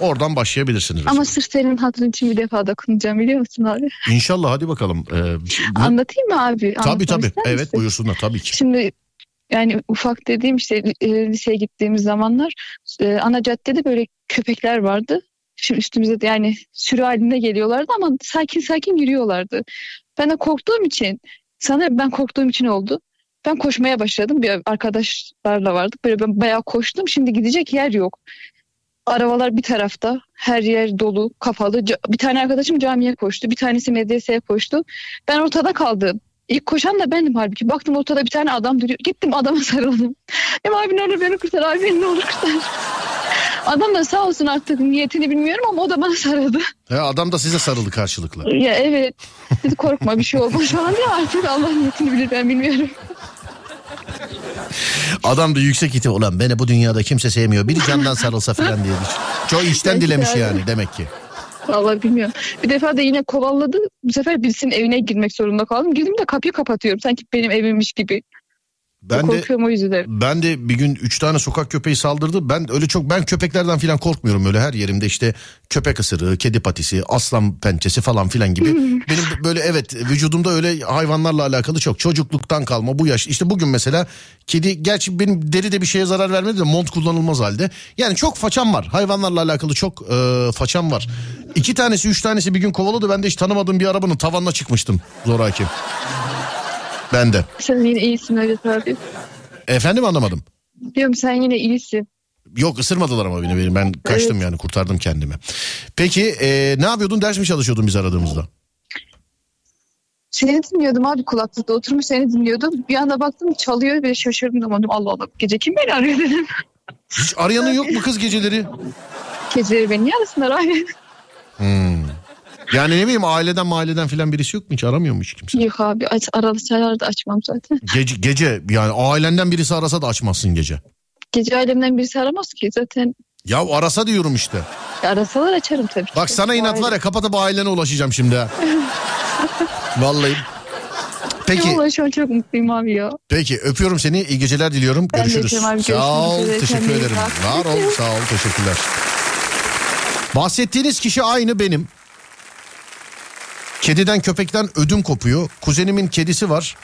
oradan başlayabilirsiniz. Ama sırf senin hatırın için bir defa dokunacağım biliyor musun abi? İnşallah hadi bakalım. Ee, bu- Anlatayım mı abi? tabii tabii evet misin? buyursunlar tabii ki. Şimdi yani ufak dediğim işte e, liseye gittiğimiz zamanlar e, ana caddede böyle köpekler vardı. Şimdi üstümüze de yani sürü halinde geliyorlardı ama sakin sakin yürüyorlardı. Ben de korktuğum için sanırım ben korktuğum için oldu. Ben koşmaya başladım. Bir arkadaşlarla vardık. Böyle ben bayağı koştum. Şimdi gidecek yer yok. Arabalar bir tarafta. Her yer dolu, kapalı. Bir tane arkadaşım camiye koştu. Bir tanesi medreseye koştu. Ben ortada kaldım. İlk koşan da bendim halbuki. Baktım ortada bir tane adam duruyor. Gittim adama [laughs] sarıldım. Dedim abi ne olur beni kurtar abi beni ne olur kurtar. [laughs] Adam da sağ olsun artık niyetini bilmiyorum ama o da bana sarıldı. He, adam da size sarıldı karşılıklı. Ya evet. Dedi korkma bir şey olmaz [laughs] falan diye artık Allah niyetini bilir ben bilmiyorum. Adam da yüksek iti olan beni bu dünyada kimse sevmiyor. Biri candan sarılsa falan diye. Çok içten dilemiş yani demek ki. Vallahi bilmiyorum. Bir defa da yine kovalladı. Bu sefer birisinin evine girmek zorunda kaldım. Girdim de kapıyı kapatıyorum. Sanki benim evimmiş gibi. Ben de Korkuyorum o yüzden. ben de bir gün üç tane sokak köpeği saldırdı. Ben öyle çok ben köpeklerden falan korkmuyorum öyle her yerimde işte köpek ısırığı, kedi patisi, aslan pençesi falan filan gibi. [laughs] Benim böyle evet vücudumda öyle hayvanlarla alakalı çok çocukluktan kalma bu yaş. İşte bugün mesela kedi gerçi benim deride bir şeye zarar vermedi de mont kullanılmaz halde. Yani çok façam var. Hayvanlarla alakalı çok e, façam var. İki tanesi üç tanesi bir gün kovaladı. Ben de hiç tanımadığım bir arabanın tavanına çıkmıştım zoraki. Ben de. Sen yine iyisin öyle abi. Efendim anlamadım. Diyorum sen yine iyisin. Yok ısırmadılar ama beni benim. Ben kaçtım yani kurtardım kendimi. Peki e, ne yapıyordun? Ders mi çalışıyordun biz aradığımızda? Seni dinliyordum abi kulaklıkta oturmuş seni dinliyordum. Bir anda baktım çalıyor ve şaşırdım dedim Allah Allah gece kim beni arıyor [laughs] dedim. Hiç arayanın yok mu kız geceleri? Geceleri beni niye arasınlar abi? Yani ne bileyim aileden mahalleden filan birisi yok mu? Hiç aramıyor mu hiç kimse? Yok abi aç, aralı çaylar da açmam zaten. Gece, gece yani ailenden birisi arasa da açmazsın gece. Gece ailemden birisi aramaz ki zaten. Ya arasa diyorum işte. Arasalar açarım tabii ki. Bak sana inat var ya kapatıp ailene ulaşacağım şimdi ha. [laughs] Vallahi. Peki Vallahi şu an çok mutluyum abi ya. peki öpüyorum seni iyi geceler diliyorum. Ben de Görüşürüz. öpüyorum abi, Sağ ol üzere. teşekkür Kendine iyi ederim. bak. Var ol sağ ol teşekkürler. Bahsettiğiniz kişi aynı benim. Kediden köpekten ödüm kopuyor. Kuzenimin kedisi var.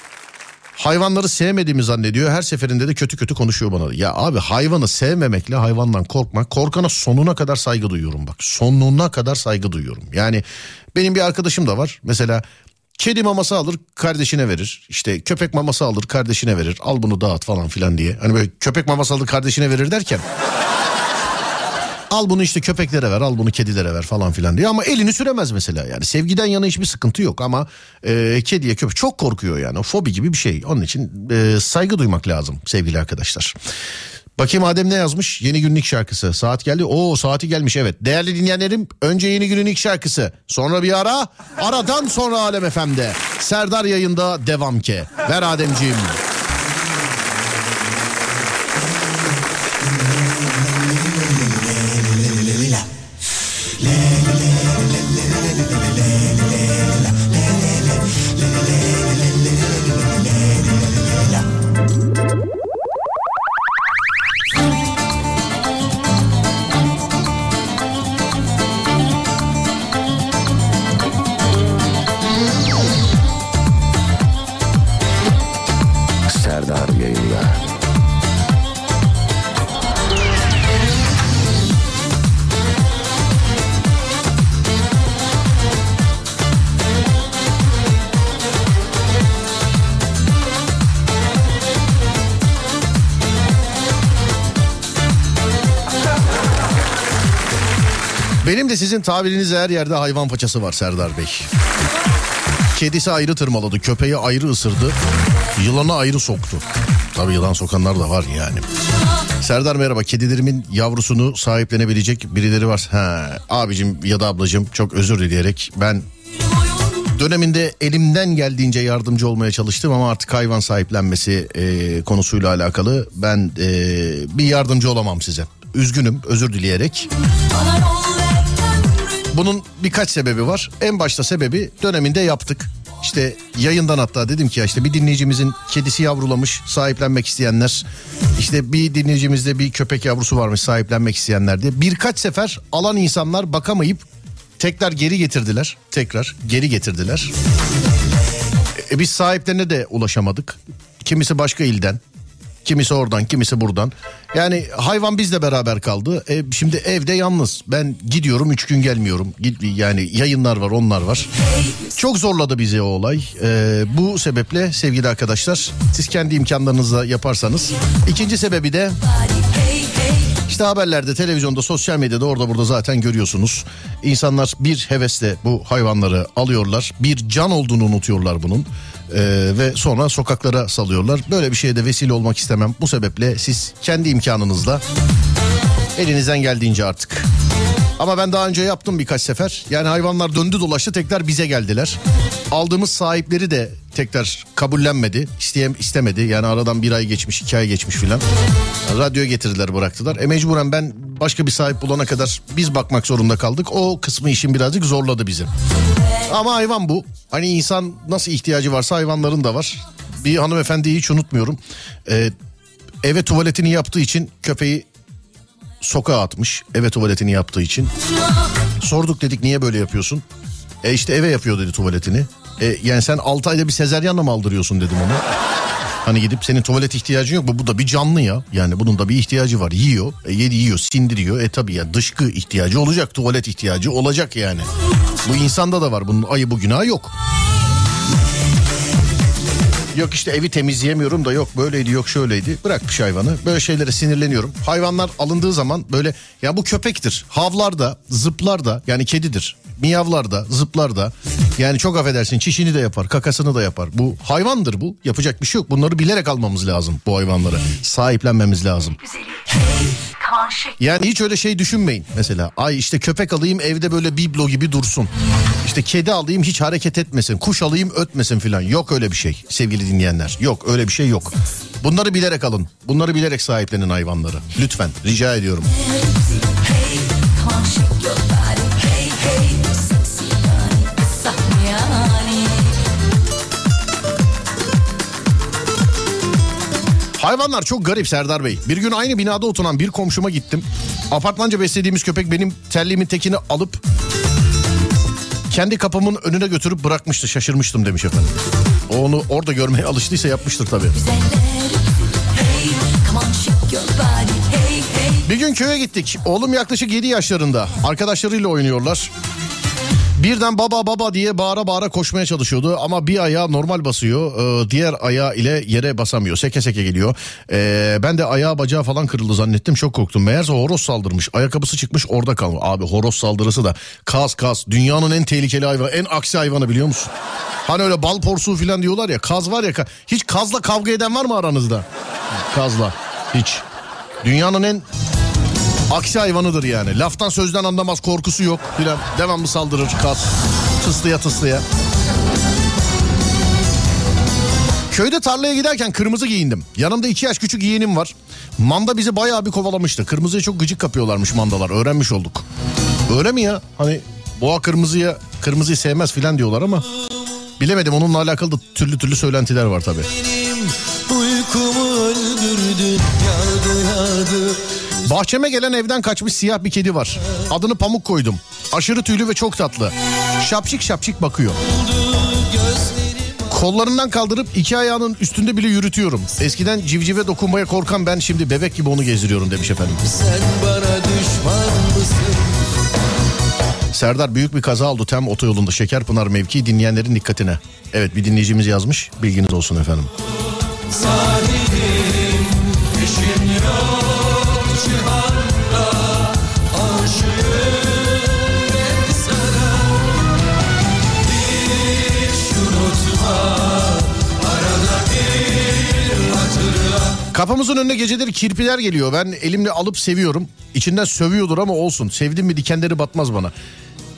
Hayvanları sevmediğimi zannediyor. Her seferinde de kötü kötü konuşuyor bana. Ya abi hayvanı sevmemekle hayvandan korkmak. Korkana sonuna kadar saygı duyuyorum bak. Sonuna kadar saygı duyuyorum. Yani benim bir arkadaşım da var. Mesela kedi maması alır kardeşine verir. İşte köpek maması alır kardeşine verir. Al bunu dağıt falan filan diye. Hani böyle köpek maması alır kardeşine verir derken. Al bunu işte köpeklere ver, al bunu kedilere ver falan filan diye. Ama elini süremez mesela yani. Sevgiden yana hiçbir sıkıntı yok ama e, kediye köpek çok korkuyor yani. Fobi gibi bir şey. Onun için e, saygı duymak lazım sevgili arkadaşlar. Bakayım Adem ne yazmış? Yeni günlük şarkısı. Saat geldi. Oo saati gelmiş evet. Değerli dinleyenlerim önce yeni günün ilk şarkısı. Sonra bir ara. Aradan sonra Alem FM'de. Serdar yayında devam ke. Ver Ademciğim. Benim de sizin tabirinizde her yerde hayvan paçası var Serdar Bey. Kedisi ayrı tırmaladı, köpeği ayrı ısırdı, yılanı ayrı soktu. Tabii yılan sokanlar da var yani. Serdar merhaba, kedilerimin yavrusunu sahiplenebilecek birileri var. Ha, abicim ya da ablacım çok özür dileyerek ben döneminde elimden geldiğince yardımcı olmaya çalıştım ama artık hayvan sahiplenmesi e, konusuyla alakalı ben e, bir yardımcı olamam size. Üzgünüm, özür dileyerek. Bunun birkaç sebebi var. En başta sebebi döneminde yaptık. İşte yayından hatta dedim ki ya işte bir dinleyicimizin kedisi yavrulamış sahiplenmek isteyenler. işte bir dinleyicimizde bir köpek yavrusu varmış sahiplenmek isteyenler diye. Birkaç sefer alan insanlar bakamayıp tekrar geri getirdiler. Tekrar geri getirdiler. E, biz sahiplerine de ulaşamadık. Kimisi başka ilden, kimisi oradan, kimisi buradan. Yani hayvan bizle beraber kaldı. E, şimdi evde yalnız. Ben gidiyorum üç gün gelmiyorum. Yani yayınlar var, onlar var. Çok zorladı bizi o olay. E, bu sebeple sevgili arkadaşlar, siz kendi imkanlarınızla yaparsanız. İkinci sebebi de işte haberlerde, televizyonda, sosyal medyada orada burada zaten görüyorsunuz. İnsanlar bir hevesle bu hayvanları alıyorlar. Bir can olduğunu unutuyorlar bunun. Ee, ve sonra sokaklara salıyorlar. Böyle bir şeye de vesile olmak istemem. Bu sebeple siz kendi imkanınızla elinizden geldiğince artık. Ama ben daha önce yaptım birkaç sefer. Yani hayvanlar döndü dolaştı tekrar bize geldiler. Aldığımız sahipleri de tekrar kabullenmedi. İsteyem istemedi. Yani aradan bir ay geçmiş, iki ay geçmiş filan. Radyoya getirdiler bıraktılar. E mecburen ben başka bir sahip bulana kadar biz bakmak zorunda kaldık. O kısmı işin birazcık zorladı bizi. Ama hayvan bu. Hani insan nasıl ihtiyacı varsa hayvanların da var. Bir hanımefendiyi hiç unutmuyorum. Ee, eve tuvaletini yaptığı için köpeği sokağa atmış. Eve tuvaletini yaptığı için. Sorduk dedik niye böyle yapıyorsun? E işte eve yapıyor dedi tuvaletini. E yani sen 6 ayda bir sezeryanla mı aldırıyorsun dedim ona. Hani gidip senin tuvalet ihtiyacın yok mu? Bu da bir canlı ya. Yani bunun da bir ihtiyacı var. Yiyor, e, yedi yiyor, sindiriyor. E tabii ya dışkı ihtiyacı olacak, tuvalet ihtiyacı olacak yani. Bu insanda da var. Bunun ayı bu günahı yok. Yok işte evi temizleyemiyorum da yok böyleydi yok şöyleydi. Bırakmış hayvanı. Böyle şeylere sinirleniyorum. Hayvanlar alındığı zaman böyle ya bu köpektir. Havlar da zıplar da yani kedidir. Miyavlar da zıplar da yani çok affedersin çişini de yapar kakasını da yapar. Bu hayvandır bu yapacak bir şey yok. Bunları bilerek almamız lazım bu hayvanları. Sahiplenmemiz lazım. Yani hiç öyle şey düşünmeyin mesela. Ay işte köpek alayım evde böyle biblo gibi dursun. İşte kedi alayım hiç hareket etmesin. Kuş alayım ötmesin filan. Yok öyle bir şey sevgili dinleyenler. Yok öyle bir şey yok. Bunları bilerek alın. Bunları bilerek sahiplenin hayvanları. Lütfen rica ediyorum. Hayvanlar çok garip Serdar Bey. Bir gün aynı binada oturan bir komşuma gittim. Apartmanca beslediğimiz köpek benim terliğimin tekini alıp kendi kapımın önüne götürüp bırakmıştı. Şaşırmıştım demiş efendim. O onu orada görmeye alıştıysa yapmıştır tabii. Bir gün köye gittik. Oğlum yaklaşık 7 yaşlarında. Arkadaşlarıyla oynuyorlar. Birden baba baba diye bağıra bağıra koşmaya çalışıyordu ama bir ayağı normal basıyor ee, diğer ayağı ile yere basamıyor seke seke geliyor. Ee, ben de ayağı bacağı falan kırıldı zannettim çok korktum meğerse horoz saldırmış ayakkabısı çıkmış orada kalmış. Abi horoz saldırısı da kaz kaz dünyanın en tehlikeli hayvanı en aksi hayvanı biliyor musun? Hani öyle bal porsuğu falan diyorlar ya kaz var ya hiç kazla kavga eden var mı aranızda? Kazla hiç. Dünyanın en Aksi hayvanıdır yani. Laftan sözden anlamaz korkusu yok filan. Devamlı saldırır kas. Tıslıya tıslıya. Köyde tarlaya giderken kırmızı giyindim. Yanımda iki yaş küçük yeğenim var. Manda bizi bayağı bir kovalamıştı. Kırmızıya çok gıcık kapıyorlarmış mandalar. Öğrenmiş olduk. Öyle mi ya? Hani boğa kırmızıya kırmızıyı sevmez filan diyorlar ama bilemedim onunla alakalı da türlü türlü söylentiler var tabii. Uykumu öldürdün yağdı yağdı Bahçeme gelen evden kaçmış siyah bir kedi var. Adını Pamuk koydum. Aşırı tüylü ve çok tatlı. Şapşik şapşik bakıyor. Kollarından kaldırıp iki ayağının üstünde bile yürütüyorum. Eskiden civcive dokunmaya korkan ben şimdi bebek gibi onu gezdiriyorum demiş efendim. Sen bana düşman mısın Serdar büyük bir kaza oldu tem otoyolunda Şekerpınar mevki dinleyenlerin dikkatine. Evet bir dinleyicimiz yazmış bilginiz olsun efendim. Zahidim Kapımızın önüne geceleri kirpiler geliyor. Ben elimle alıp seviyorum. İçinden sövüyordur ama olsun. Sevdim mi dikenleri batmaz bana.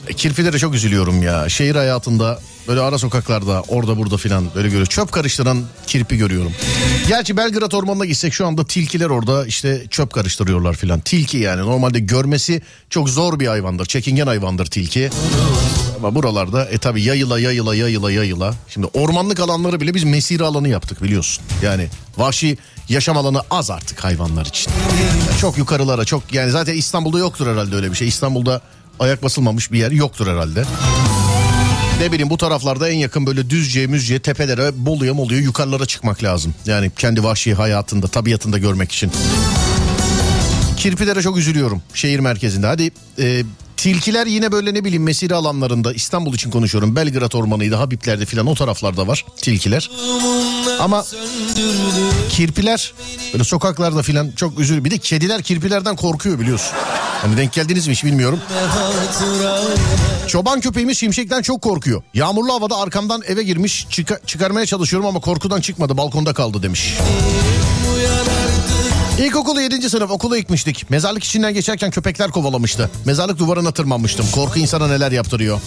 E, Kirpilere çok üzülüyorum ya. Şehir hayatında böyle ara sokaklarda orada burada filan böyle görüyorum. Çöp karıştıran kirpi görüyorum. Gerçi Belgrad Ormanı'na gitsek şu anda tilkiler orada işte çöp karıştırıyorlar filan. Tilki yani normalde görmesi çok zor bir hayvandır. Çekingen hayvandır tilki. Ama buralarda e tabi yayıla yayıla yayıla yayıla. Şimdi ormanlık alanları bile biz mesire alanı yaptık biliyorsun. Yani vahşi yaşam alanı az artık hayvanlar için. Yani çok yukarılara çok yani zaten İstanbul'da yoktur herhalde öyle bir şey. İstanbul'da ayak basılmamış bir yer yoktur herhalde. Ne bileyim bu taraflarda en yakın böyle düzce müzce tepelere Bolu'ya moluya yukarılara çıkmak lazım. Yani kendi vahşi hayatında tabiatında görmek için. Kirpilere çok üzülüyorum şehir merkezinde. Hadi e, tilkiler yine böyle ne bileyim mesire alanlarında İstanbul için konuşuyorum. Belgrad Ormanı'ydı Habibler'de filan o taraflarda var tilkiler. Ama kirpiler böyle sokaklarda filan çok üzülüyor. Bir de kediler kirpilerden korkuyor biliyorsun. Hani denk geldiniz mi hiç bilmiyorum. Çoban köpeğimiz şimşekten çok korkuyor. Yağmurlu havada arkamdan eve girmiş çıka- çıkarmaya çalışıyorum ama korkudan çıkmadı balkonda kaldı demiş. İlkokulu 7. sınıf okula gitmiştik. Mezarlık içinden geçerken köpekler kovalamıştı. Mezarlık duvarına tırmanmıştım. Korku insana neler yaptırıyor.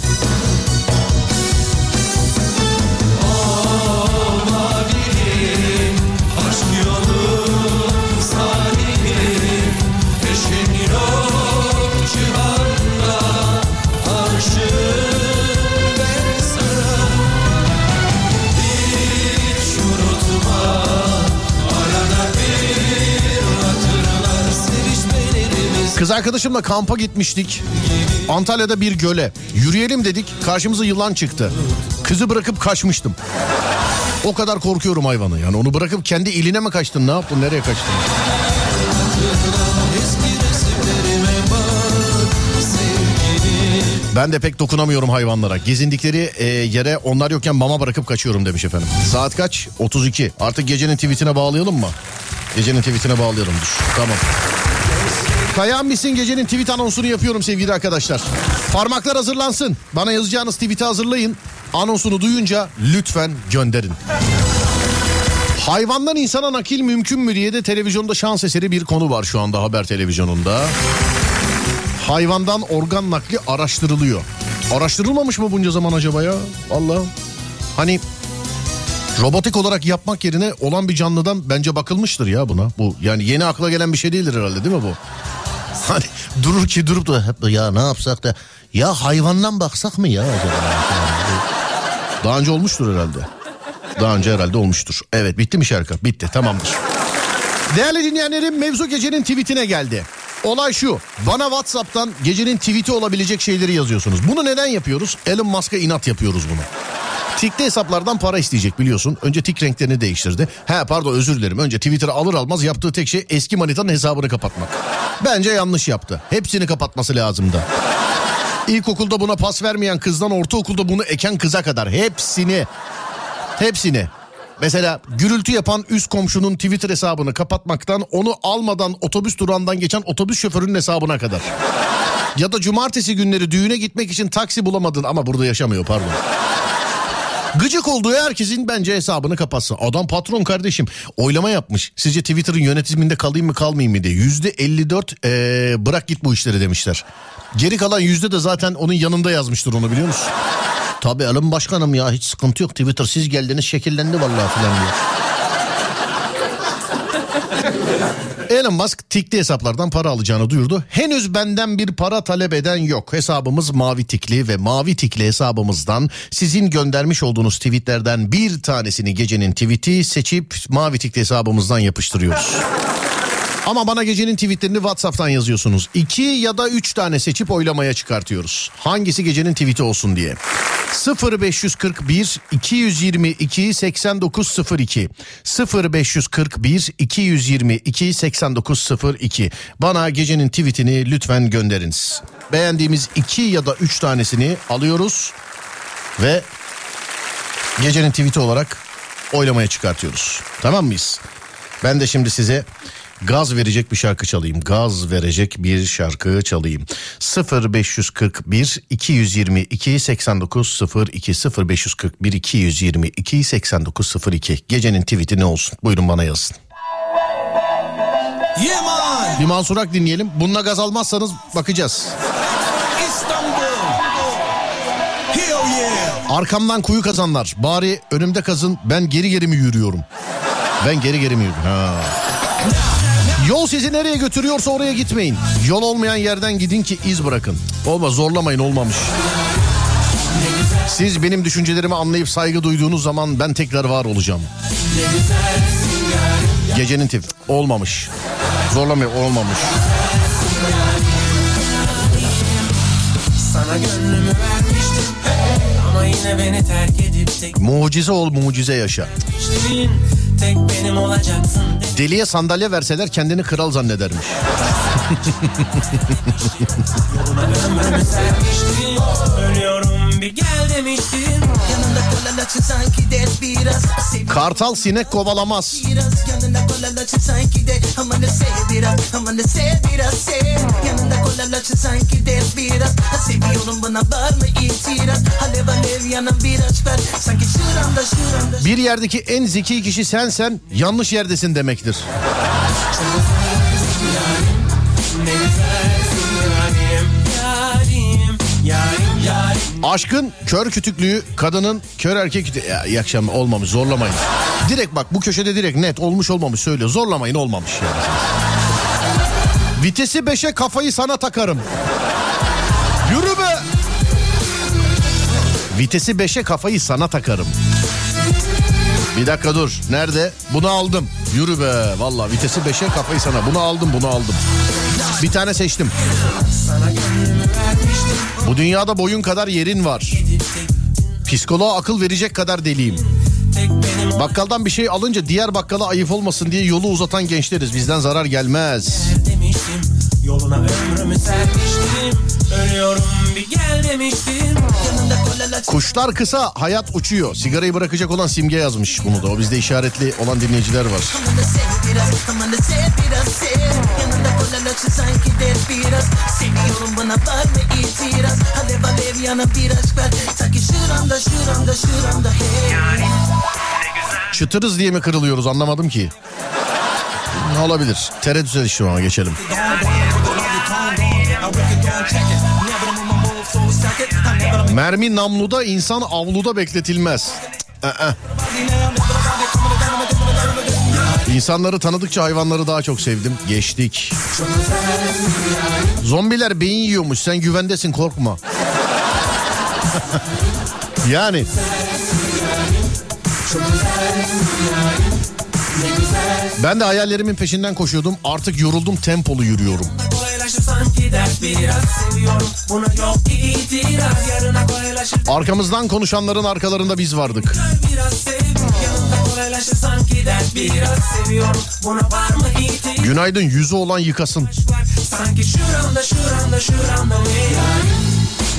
Kız arkadaşımla kampa gitmiştik. Antalya'da bir göle. Yürüyelim dedik. Karşımıza yılan çıktı. Kızı bırakıp kaçmıştım. O kadar korkuyorum hayvanı. Yani onu bırakıp kendi iline mi kaçtın? Ne yaptın? Nereye kaçtın? Ben de pek dokunamıyorum hayvanlara. Gezindikleri e, yere onlar yokken mama bırakıp kaçıyorum demiş efendim. Saat kaç? 32. Artık gecenin tweetine bağlayalım mı? Gecenin tweetine bağlayalım. Dur. Tamam. Kayan misin gecenin tweet anonsunu yapıyorum sevgili arkadaşlar. Parmaklar hazırlansın. Bana yazacağınız tweet'i hazırlayın. Anonsunu duyunca lütfen gönderin. Hayvandan insana nakil mümkün mü diye de televizyonda şans eseri bir konu var şu anda haber televizyonunda. Hayvandan organ nakli araştırılıyor. Araştırılmamış mı bunca zaman acaba ya? Vallahi hani robotik olarak yapmak yerine olan bir canlıdan bence bakılmıştır ya buna. Bu yani yeni akla gelen bir şey değildir herhalde değil mi bu? [laughs] Hani durur ki durup da hep ya ne yapsak da ya hayvandan baksak mı ya acaba? [laughs] Daha önce olmuştur herhalde. Daha önce herhalde olmuştur. Evet bitti mi şarkı? Bitti tamamdır. Değerli dinleyenlerim mevzu gecenin tweetine geldi. Olay şu. Bana Whatsapp'tan gecenin tweet'i olabilecek şeyleri yazıyorsunuz. Bunu neden yapıyoruz? Elon Musk'a inat yapıyoruz bunu. Tikli hesaplardan para isteyecek biliyorsun. Önce tik renklerini değiştirdi. He pardon özür dilerim. Önce Twitter'ı alır almaz yaptığı tek şey eski manitanın hesabını kapatmak. Bence yanlış yaptı. Hepsini kapatması lazımdı. İlkokulda buna pas vermeyen kızdan ortaokulda bunu eken kıza kadar hepsini hepsini Mesela gürültü yapan üst komşunun Twitter hesabını kapatmaktan onu almadan otobüs durağından geçen otobüs şoförünün hesabına kadar. Ya da cumartesi günleri düğüne gitmek için taksi bulamadın ama burada yaşamıyor pardon. Gıcık olduğu herkesin bence hesabını kapatsın. Adam patron kardeşim oylama yapmış. Sizce Twitter'ın yönetiminde kalayım mı kalmayayım mı diye. Yüzde 54 ee, bırak git bu işleri demişler. Geri kalan yüzde de zaten onun yanında yazmıştır onu biliyor musun? Tabii Elon Başkanım ya hiç sıkıntı yok Twitter siz geldiniz şekillendi vallahi filan diye. Elon Musk tikli hesaplardan para alacağını duyurdu. Henüz benden bir para talep eden yok. Hesabımız mavi tikli ve mavi tikli hesabımızdan sizin göndermiş olduğunuz tweetlerden bir tanesini gecenin tweeti seçip mavi tikli hesabımızdan yapıştırıyoruz. [laughs] Ama bana gecenin tweetlerini WhatsApp'tan yazıyorsunuz. İki ya da üç tane seçip oylamaya çıkartıyoruz. Hangisi gecenin tweeti olsun diye. 0541 222 8902 0541 222 8902 Bana gecenin tweetini lütfen gönderiniz. Beğendiğimiz iki ya da üç tanesini alıyoruz ve gecenin tweeti olarak oylamaya çıkartıyoruz. Tamam mıyız? Ben de şimdi size gaz verecek bir şarkı çalayım. Gaz verecek bir şarkı çalayım. 0541 222 8902 0541 222 8902 Gecenin tweet'i ne olsun? Buyurun bana yazın. Yeah. Bir Mansur Ak dinleyelim. Bununla gaz almazsanız bakacağız. Arkamdan kuyu kazanlar. Bari önümde kazın ben geri geri mi yürüyorum? Ben geri geri mi yürüyorum? Ha. Yol sizi nereye götürüyorsa oraya gitmeyin. Yol olmayan yerden gidin ki iz bırakın. Olmaz zorlamayın olmamış. Siz benim düşüncelerimi anlayıp saygı duyduğunuz zaman ben tekrar var olacağım. Gecenin tip olmamış. Zorlamayın olmamış. Sana gönlümü vermiştim Ama yine beni terk edip tek Mucize ol mucize yaşa. geçtin Tek benim olacaksın Deliye sandalye verseler kendini kral zannedermiş. Ölüyorum bir gel demiştin Yanında kolalaçı sanki de biraz Sev Kartal sinek kovalamaz. biraz Yanında kolalaçı sanki de Aman da sev biraz Aman da sev biraz sev. Yanında kolalaçı sanki de biraz Seviyorum buna var mı itiraz? Alev alev yanan bir aç ver Sanki şuramda şuramda Bir yerdeki en zeki kişi sensen yanlış yerdesin demektir. Yarim, Aşkın kör kütüklüğü, kadının kör erkek kütüklüğü. Ya, iyi akşam olmamış zorlamayın. Direkt bak bu köşede direkt net olmuş olmamış söylüyor. Zorlamayın olmamış yani. Vitesi 5'e kafayı sana takarım. Yürü be. Vitesi 5'e kafayı sana takarım. Bir dakika dur. Nerede? Bunu aldım. Yürü be. Valla vitesi 5'e kafayı sana. Bunu aldım bunu aldım. Bir tane seçtim. Bu dünyada boyun kadar yerin var. Psikoloğa akıl verecek kadar deliyim. Bakkaldan bir şey alınca diğer bakkala ayıp olmasın diye yolu uzatan gençleriz. Bizden zarar gelmez. Yoluna ömrümü sermiştim Ölüyorum bir gel demiştim Yanında Kuşlar kısa, hayat uçuyor. Sigarayı bırakacak olan simge yazmış bunu da. O bizde işaretli olan dinleyiciler var. Aman da sev biraz Aman da sev biraz sev Yanında kolalaçı sanki de biraz Seviyorum buna var mı itiraz Alev alev yana bir aşk ver Sanki şuramda şuramda şuramda hey Çıtırız diye mi kırılıyoruz anlamadım ki. Olabilir? Tereddüt ediştim ama geçelim. Mermi namluda insan avluda bekletilmez. İnsanları tanıdıkça hayvanları daha çok sevdim. Geçtik. Zombiler beyin yiyormuş. Sen güvendesin korkma. [laughs] yani. Ben de hayallerimin peşinden koşuyordum. Artık yoruldum tempolu yürüyorum. Arkamızdan konuşanların arkalarında biz vardık. Kolaylaşır sanki dert biraz Seviyorum buna var mı itiraz Günaydın yüzü olan yıkasın. Sanki şuramda şuramda şuramda ne yarim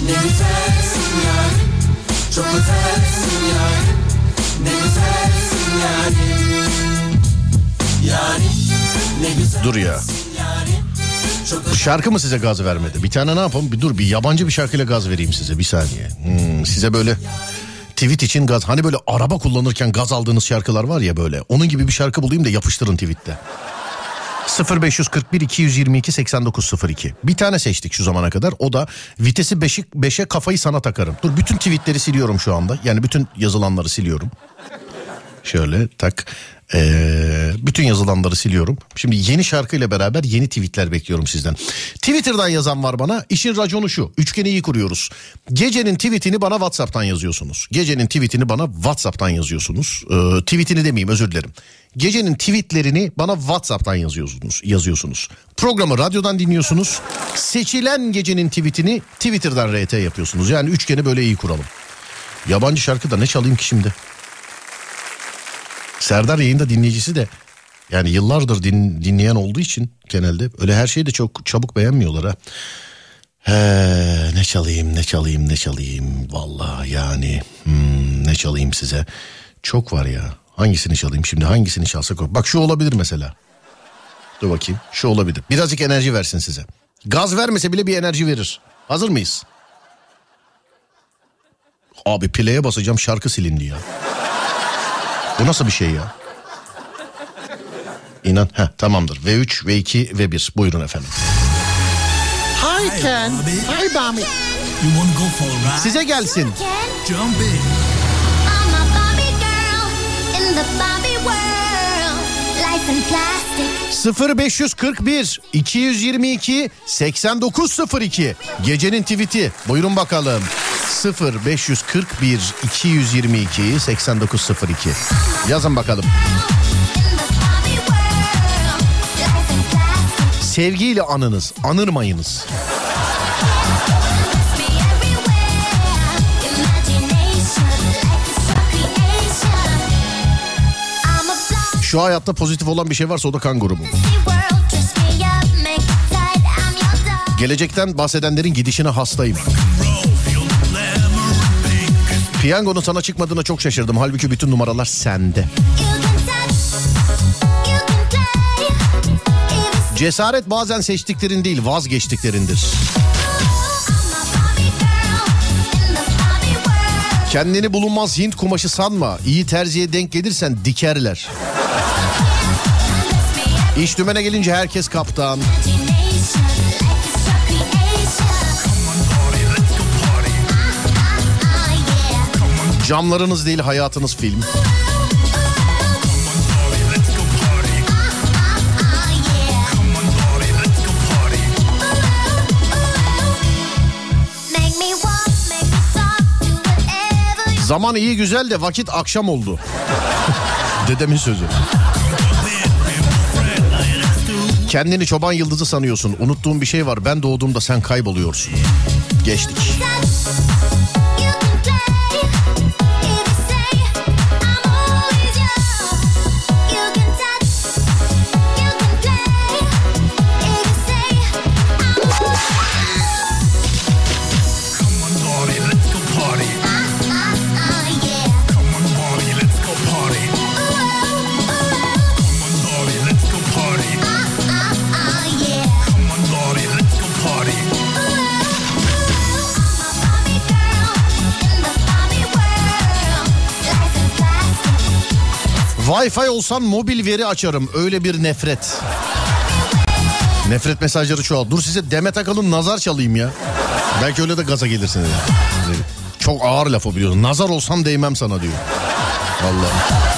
Ne güzelsin yarim Çok özelsin yarim Ne güzelsin yarim Yarim Ne güzel Dur ya. şarkı mı size gaz vermedi? Bir tane ne yapalım? Bir dur bir yabancı bir şarkıyla gaz vereyim size bir saniye. Hmm, size böyle tweet için gaz. Hani böyle araba kullanırken gaz aldığınız şarkılar var ya böyle. Onun gibi bir şarkı bulayım da yapıştırın tweette. 0541 222 8902. Bir tane seçtik şu zamana kadar. O da vitesi 5'i 5'e kafayı sana takarım. Dur bütün tweetleri siliyorum şu anda. Yani bütün yazılanları siliyorum. Şöyle tak. Ee, bütün yazılanları siliyorum. Şimdi yeni şarkıyla beraber yeni tweetler bekliyorum sizden. Twitter'dan yazan var bana. İşin raconu şu. Üçgeni iyi kuruyoruz. Gecenin tweetini bana WhatsApp'tan yazıyorsunuz. Gecenin tweetini bana WhatsApp'tan yazıyorsunuz. Ee, tweetini demeyeyim özür dilerim. Gecenin tweetlerini bana WhatsApp'tan yazıyorsunuz. yazıyorsunuz. Programı radyodan dinliyorsunuz. Seçilen gecenin tweetini Twitter'dan RT yapıyorsunuz. Yani üçgeni böyle iyi kuralım. Yabancı şarkı da ne çalayım ki şimdi? Serdar yayında dinleyicisi de yani yıllardır din, dinleyen olduğu için genelde öyle her şeyi de çok çabuk beğenmiyorlar ha. He, ne çalayım ne çalayım ne çalayım? Vallahi yani hmm, ne çalayım size? Çok var ya hangisini çalayım şimdi hangisini çalsak bak şu olabilir mesela. Dur bakayım şu olabilir. Birazcık enerji versin size. Gaz vermese bile bir enerji verir. Hazır mıyız? Abi play'e basacağım şarkı silindi ya bu nasıl bir şey ya İnan. Heh, tamamdır. V3, V2, V1. Buyurun efendim. Hi Ken. Hi Bami. You wanna go for a ride? Size gelsin. Jump in. I'm a Barbie girl in the Barbie 0541 222 8902 gecenin tweet'i. Buyurun bakalım. 0541 222 8902 yazın bakalım. Sevgiyle anınız anırmayınız şu hayatta pozitif olan bir şey varsa o da kan grubu gelecekten bahsedenlerin gidişine hastayım Piyangonun sana çıkmadığına çok şaşırdım. Halbuki bütün numaralar sende. Cesaret bazen seçtiklerin değil vazgeçtiklerindir. Kendini bulunmaz Hint kumaşı sanma. İyi terziye denk gelirsen dikerler. İş dümene gelince herkes kaptan. Camlarınız değil hayatınız film. Zaman iyi güzel de vakit akşam oldu. [laughs] Dedemin sözü. Kendini çoban yıldızı sanıyorsun. Unuttuğun bir şey var. Ben doğduğumda sen kayboluyorsun. Geçtik. Wi-Fi olsan mobil veri açarım. Öyle bir nefret. Nefret mesajları çoğal. Dur size Demet Akalın nazar çalayım ya. Belki öyle de gaza gelirsiniz. Çok ağır laf o biliyorsun. Nazar olsam değmem sana diyor. Vallahi.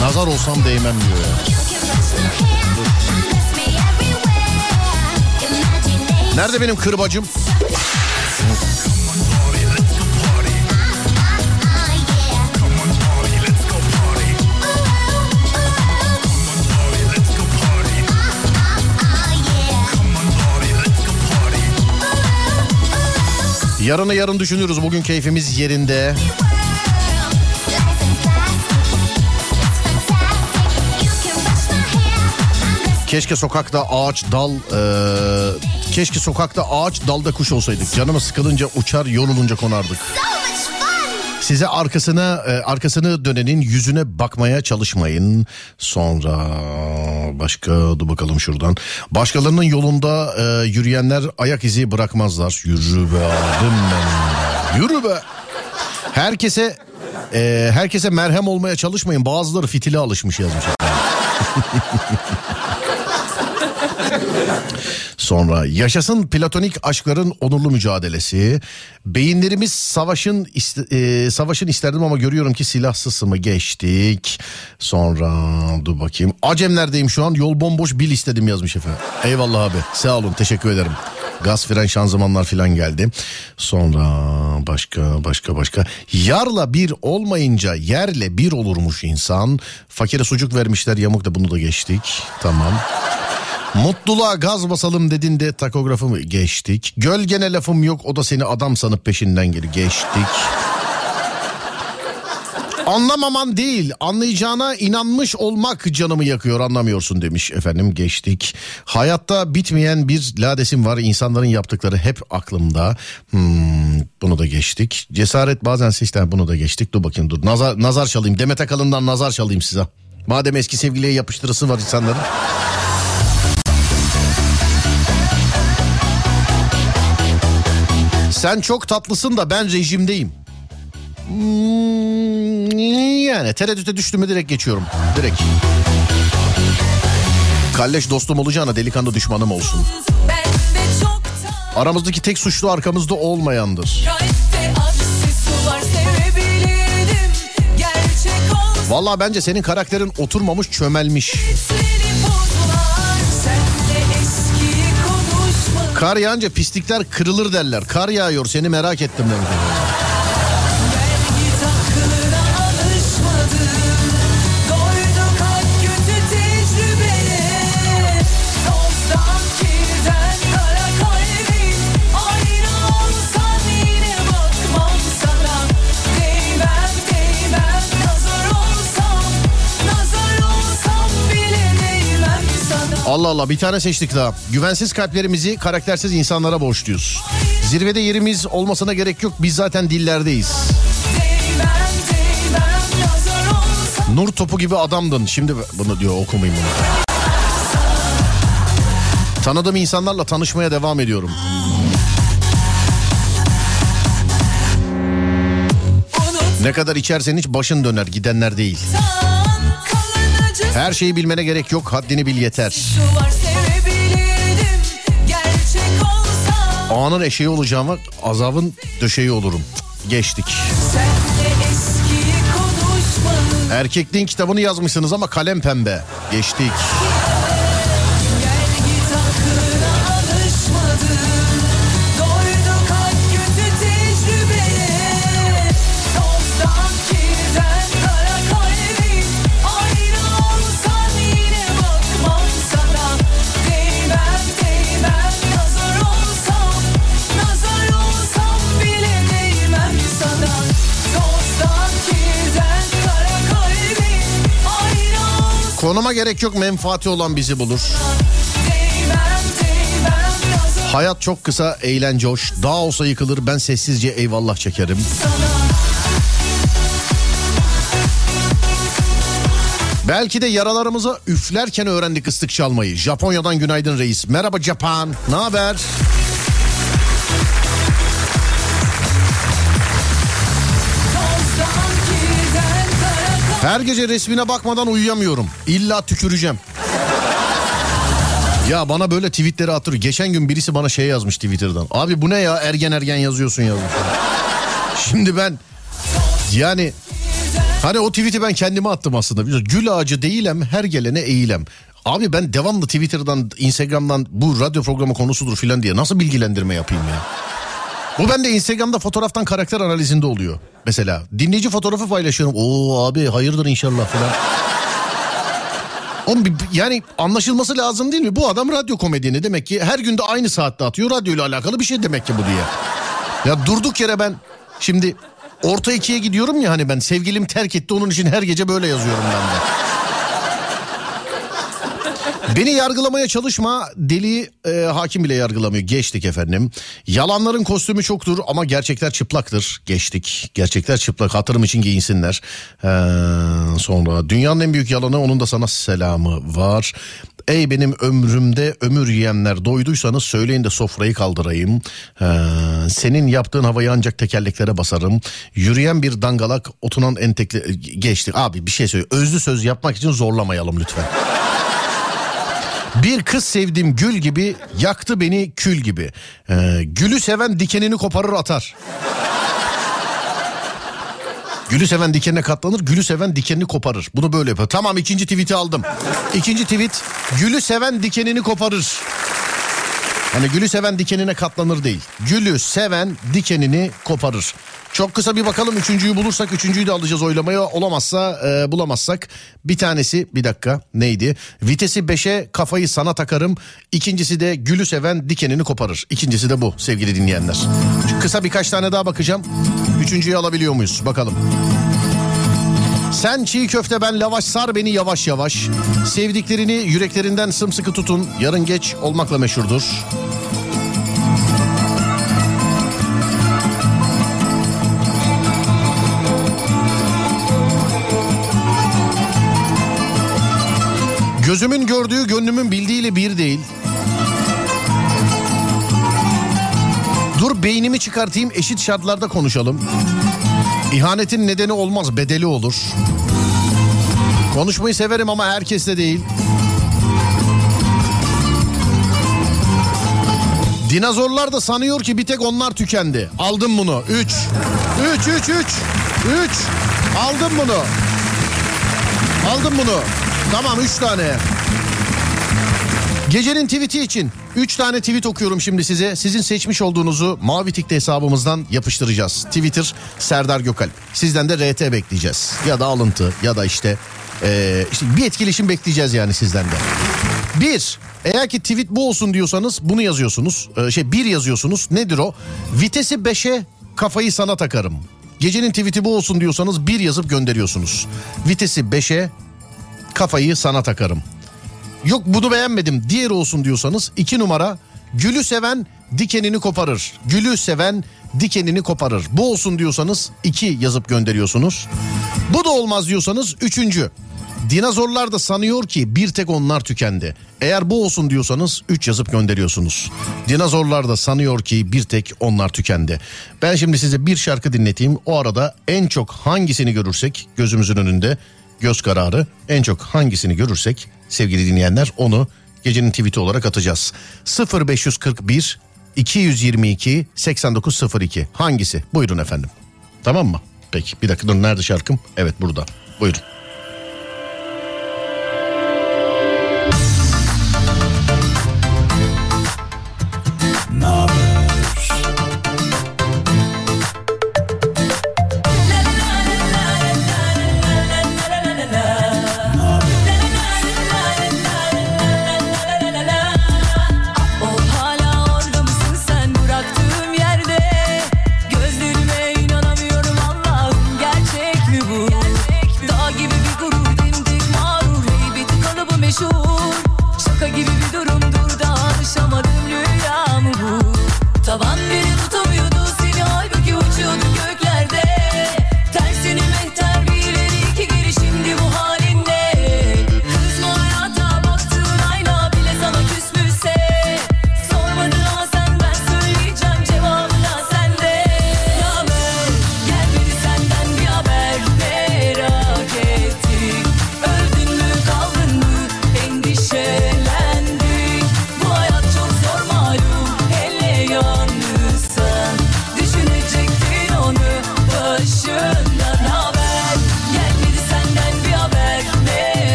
Nazar olsam değmem diyor ya. Nerede benim kırbacım? Yarını yarın düşünürüz. Bugün keyfimiz yerinde. Keşke sokakta ağaç dal... eee, keşke sokakta ağaç dalda kuş olsaydık. Canımız sıkılınca uçar yorulunca konardık. Size arkasına e, arkasını dönenin yüzüne bakmaya çalışmayın. Sonra başka dur bakalım şuradan. Başkalarının yolunda e, yürüyenler ayak izi bırakmazlar. Yürü be abim benim. Yürü be. Herkese e, herkese merhem olmaya çalışmayın. Bazıları fitile alışmış yazmış. [laughs] Sonra yaşasın platonik aşkların onurlu mücadelesi. Beyinlerimiz savaşın e, savaşın isterdim ama görüyorum ki silahsız mı geçtik. Sonra dur bakayım. Acemlerdeyim şu an yol bomboş bil istedim yazmış efendim. Eyvallah abi sağ olun teşekkür ederim. Gaz fren şanzımanlar filan geldi. Sonra başka başka başka. Yarla bir olmayınca yerle bir olurmuş insan. Fakire sucuk vermişler yamuk da bunu da geçtik. Tamam. Mutluluğa gaz basalım dedin de takografı mı geçtik. Gölgene lafım yok o da seni adam sanıp peşinden geri geçtik. Anlamaman değil anlayacağına inanmış olmak canımı yakıyor anlamıyorsun demiş efendim geçtik. Hayatta bitmeyen bir ladesim var insanların yaptıkları hep aklımda. Hmm, bunu da geçtik. Cesaret bazen seçten bunu da geçtik. Dur bakayım dur nazar, nazar çalayım Demet Akalın'dan nazar çalayım size. Madem eski sevgiliye yapıştırısı var insanların. Sen çok tatlısın da ben rejimdeyim. Hmm, yani tereddüte düştüğümü direkt geçiyorum. Direkt. Kalleş dostum olacağına delikanlı düşmanım olsun. Aramızdaki tek suçlu arkamızda olmayandır. Vallahi bence senin karakterin oturmamış çömelmiş. Kar yağınca pislikler kırılır derler. Kar yağıyor seni merak ettim demiş. Allah Allah bir tane seçtik daha. Güvensiz kalplerimizi karaktersiz insanlara borçluyuz. Zirvede yerimiz olmasına gerek yok. Biz zaten dillerdeyiz. Nur topu gibi adamdın. Şimdi bunu diyor okumayayım bunu. Tanıdığım insanlarla tanışmaya devam ediyorum. Ne kadar içersen hiç başın döner gidenler değil. Acı Her şeyi bilmene gerek yok haddini bil yeter. Anın eşeği olacağıma azabın döşeği olurum. Geçtik. Erkekliğin kitabını yazmışsınız ama kalem pembe. Geçtik. Vergi Konuma gerek yok menfaati olan bizi bulur. Hayat çok kısa, eğlence hoş. Dağ olsa yıkılır, ben sessizce eyvallah çekerim. Belki de yaralarımıza üflerken öğrendik ıslık çalmayı. Japonya'dan günaydın reis. Merhaba Japan. Ne haber? Her gece resmine bakmadan uyuyamıyorum. İlla tüküreceğim. Ya bana böyle tweetleri atır. Geçen gün birisi bana şey yazmış Twitter'dan. Abi bu ne ya ergen ergen yazıyorsun yazmış. Şimdi ben yani hani o tweet'i ben kendime attım aslında. Gül ağacı değilem her gelene eğilem. Abi ben devamlı Twitter'dan, Instagram'dan bu radyo programı konusudur filan diye nasıl bilgilendirme yapayım ya? Bu bende Instagram'da fotoğraftan karakter analizinde oluyor. Mesela dinleyici fotoğrafı paylaşıyorum. Oo abi hayırdır inşallah falan. Oğlum yani anlaşılması lazım değil mi? Bu adam radyo komedyeni demek ki her günde aynı saatte atıyor. Radyo ile alakalı bir şey demek ki bu diye. Ya durduk yere ben şimdi orta ikiye gidiyorum ya hani ben sevgilim terk etti onun için her gece böyle yazıyorum ben de. Beni yargılamaya çalışma deli e, hakim bile yargılamıyor. Geçtik efendim. Yalanların kostümü çoktur ama gerçekler çıplaktır. Geçtik. Gerçekler çıplak hatırım için giyinsinler. Ee, sonra dünyanın en büyük yalanı onun da sana selamı var. Ey benim ömrümde ömür yiyenler doyduysanız söyleyin de sofrayı kaldırayım. Ee, senin yaptığın havayı ancak tekerleklere basarım. Yürüyen bir dangalak oturan entekle... Geçtik abi bir şey söyle. Özlü söz yapmak için zorlamayalım lütfen. Bir kız sevdim gül gibi yaktı beni kül gibi. Ee, gülü seven dikenini koparır atar. Gülü seven dikenine katlanır, gülü seven dikenini koparır. Bunu böyle yapıyor. Tamam ikinci tweet'i aldım. İkinci tweet, gülü seven dikenini koparır. Hani gülü seven dikenine katlanır değil. Gülü seven dikenini koparır. Çok kısa bir bakalım üçüncüyü bulursak üçüncüyü de alacağız oylamaya. Olamazsa e, bulamazsak bir tanesi bir dakika neydi? Vitesi 5'e kafayı sana takarım. İkincisi de gülü seven dikenini koparır. İkincisi de bu sevgili dinleyenler. Kısa birkaç tane daha bakacağım. Üçüncüyü alabiliyor muyuz? Bakalım. Sen çiğ köfte ben lavaş sar beni yavaş yavaş. Sevdiklerini yüreklerinden sımsıkı tutun. Yarın geç olmakla meşhurdur. Gözümün gördüğü gönlümün bildiğiyle bir değil. Dur beynimi çıkartayım eşit şartlarda konuşalım. İhanetin nedeni olmaz bedeli olur. Konuşmayı severim ama herkesle değil. Dinozorlar da sanıyor ki bir tek onlar tükendi. Aldım bunu. 3. 3 3 3. 3. Aldım bunu. Aldım bunu. Tamam 3 tane. Gecenin tweet'i için 3 tane tweet okuyorum şimdi size. Sizin seçmiş olduğunuzu Mavi Tik'te hesabımızdan yapıştıracağız. Twitter Serdar Gökalp. Sizden de RT bekleyeceğiz. Ya da alıntı ya da işte, eee, işte bir etkileşim bekleyeceğiz yani sizden de. Bir, eğer ki tweet bu olsun diyorsanız bunu yazıyorsunuz. Ee, şey bir yazıyorsunuz. Nedir o? Vitesi 5'e kafayı sana takarım. Gecenin tweet'i bu olsun diyorsanız bir yazıp gönderiyorsunuz. Vitesi 5'e kafayı sana takarım. Yok bunu beğenmedim diğer olsun diyorsanız iki numara gülü seven dikenini koparır. Gülü seven dikenini koparır. Bu olsun diyorsanız iki yazıp gönderiyorsunuz. Bu da olmaz diyorsanız üçüncü. Dinozorlar da sanıyor ki bir tek onlar tükendi. Eğer bu olsun diyorsanız 3 yazıp gönderiyorsunuz. Dinozorlar da sanıyor ki bir tek onlar tükendi. Ben şimdi size bir şarkı dinleteyim. O arada en çok hangisini görürsek gözümüzün önünde göz kararı en çok hangisini görürsek sevgili dinleyenler onu gecenin tweet'i olarak atacağız. 0541 222 8902 hangisi? Buyurun efendim. Tamam mı? Peki bir dakika dur nerede şarkım? Evet burada. Buyurun.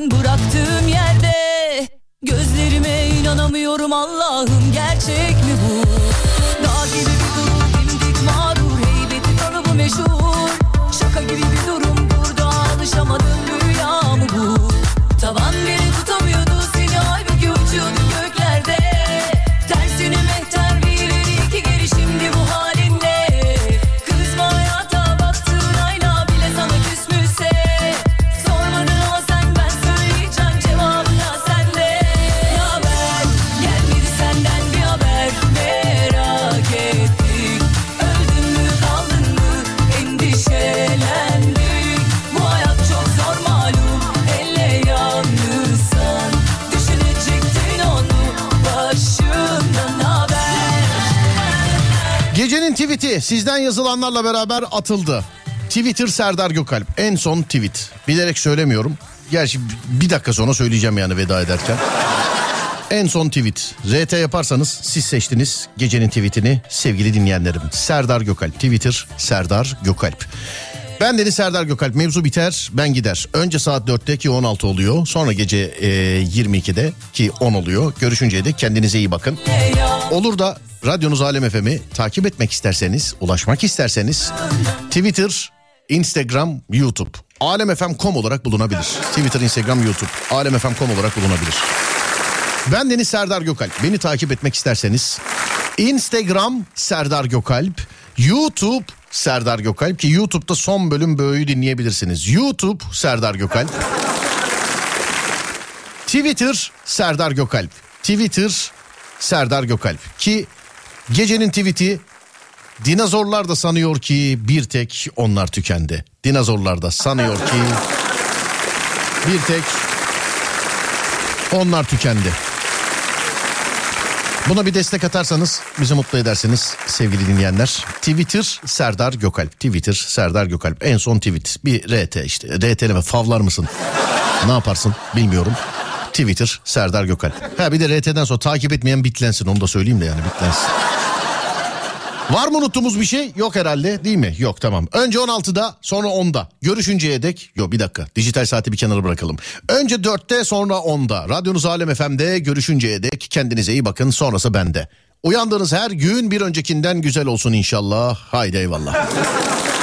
Mısın sen yazılanlarla beraber atıldı. Twitter Serdar Gökalp en son tweet. Bilerek söylemiyorum. Gerçi bir dakika sonra söyleyeceğim yani veda ederken. En son tweet. RT yaparsanız siz seçtiniz gecenin tweetini sevgili dinleyenlerim. Serdar Gökalp. Twitter Serdar Gökalp. Ben Deniz Serdar Gökalp. Mevzu biter ben gider. Önce saat 4'te ki 16 oluyor. Sonra gece e, 22'de ki 10 oluyor. Görüşünceye dek kendinize iyi bakın. Olur da radyonuz Alem FM'i takip etmek isterseniz, ulaşmak isterseniz Twitter, Instagram, YouTube. alemfm.com olarak bulunabilir. Twitter, Instagram, YouTube. alemfm.com olarak bulunabilir. Ben Deniz Serdar Gökalp. Beni takip etmek isterseniz Instagram Serdar Gökalp, YouTube Serdar Gökalp ki YouTube'da son bölüm böyüyü dinleyebilirsiniz. YouTube Serdar Gökalp. Twitter Serdar Gökalp. Twitter Serdar Gökalp. Ki gecenin tweet'i dinozorlar da sanıyor ki bir tek onlar tükendi. Dinozorlar da sanıyor ki bir tek onlar tükendi. Buna bir destek atarsanız bizi mutlu edersiniz sevgili dinleyenler. Twitter Serdar Gökalp. Twitter Serdar Gökalp. En son tweet. Bir RT işte. RT'leme favlar mısın? ne yaparsın bilmiyorum. Twitter Serdar Gökalp. Ha bir de RT'den sonra takip etmeyen bitlensin onu da söyleyeyim de yani bitlensin. Var mı unuttuğumuz bir şey? Yok herhalde değil mi? Yok tamam. Önce 16'da sonra 10'da. Görüşünceye dek. Yok bir dakika. Dijital saati bir kenara bırakalım. Önce 4'te sonra 10'da. Radyonuz Alem FM'de görüşünceye dek kendinize iyi bakın sonrası bende. Uyandığınız her gün bir öncekinden güzel olsun inşallah. Haydi eyvallah. [laughs]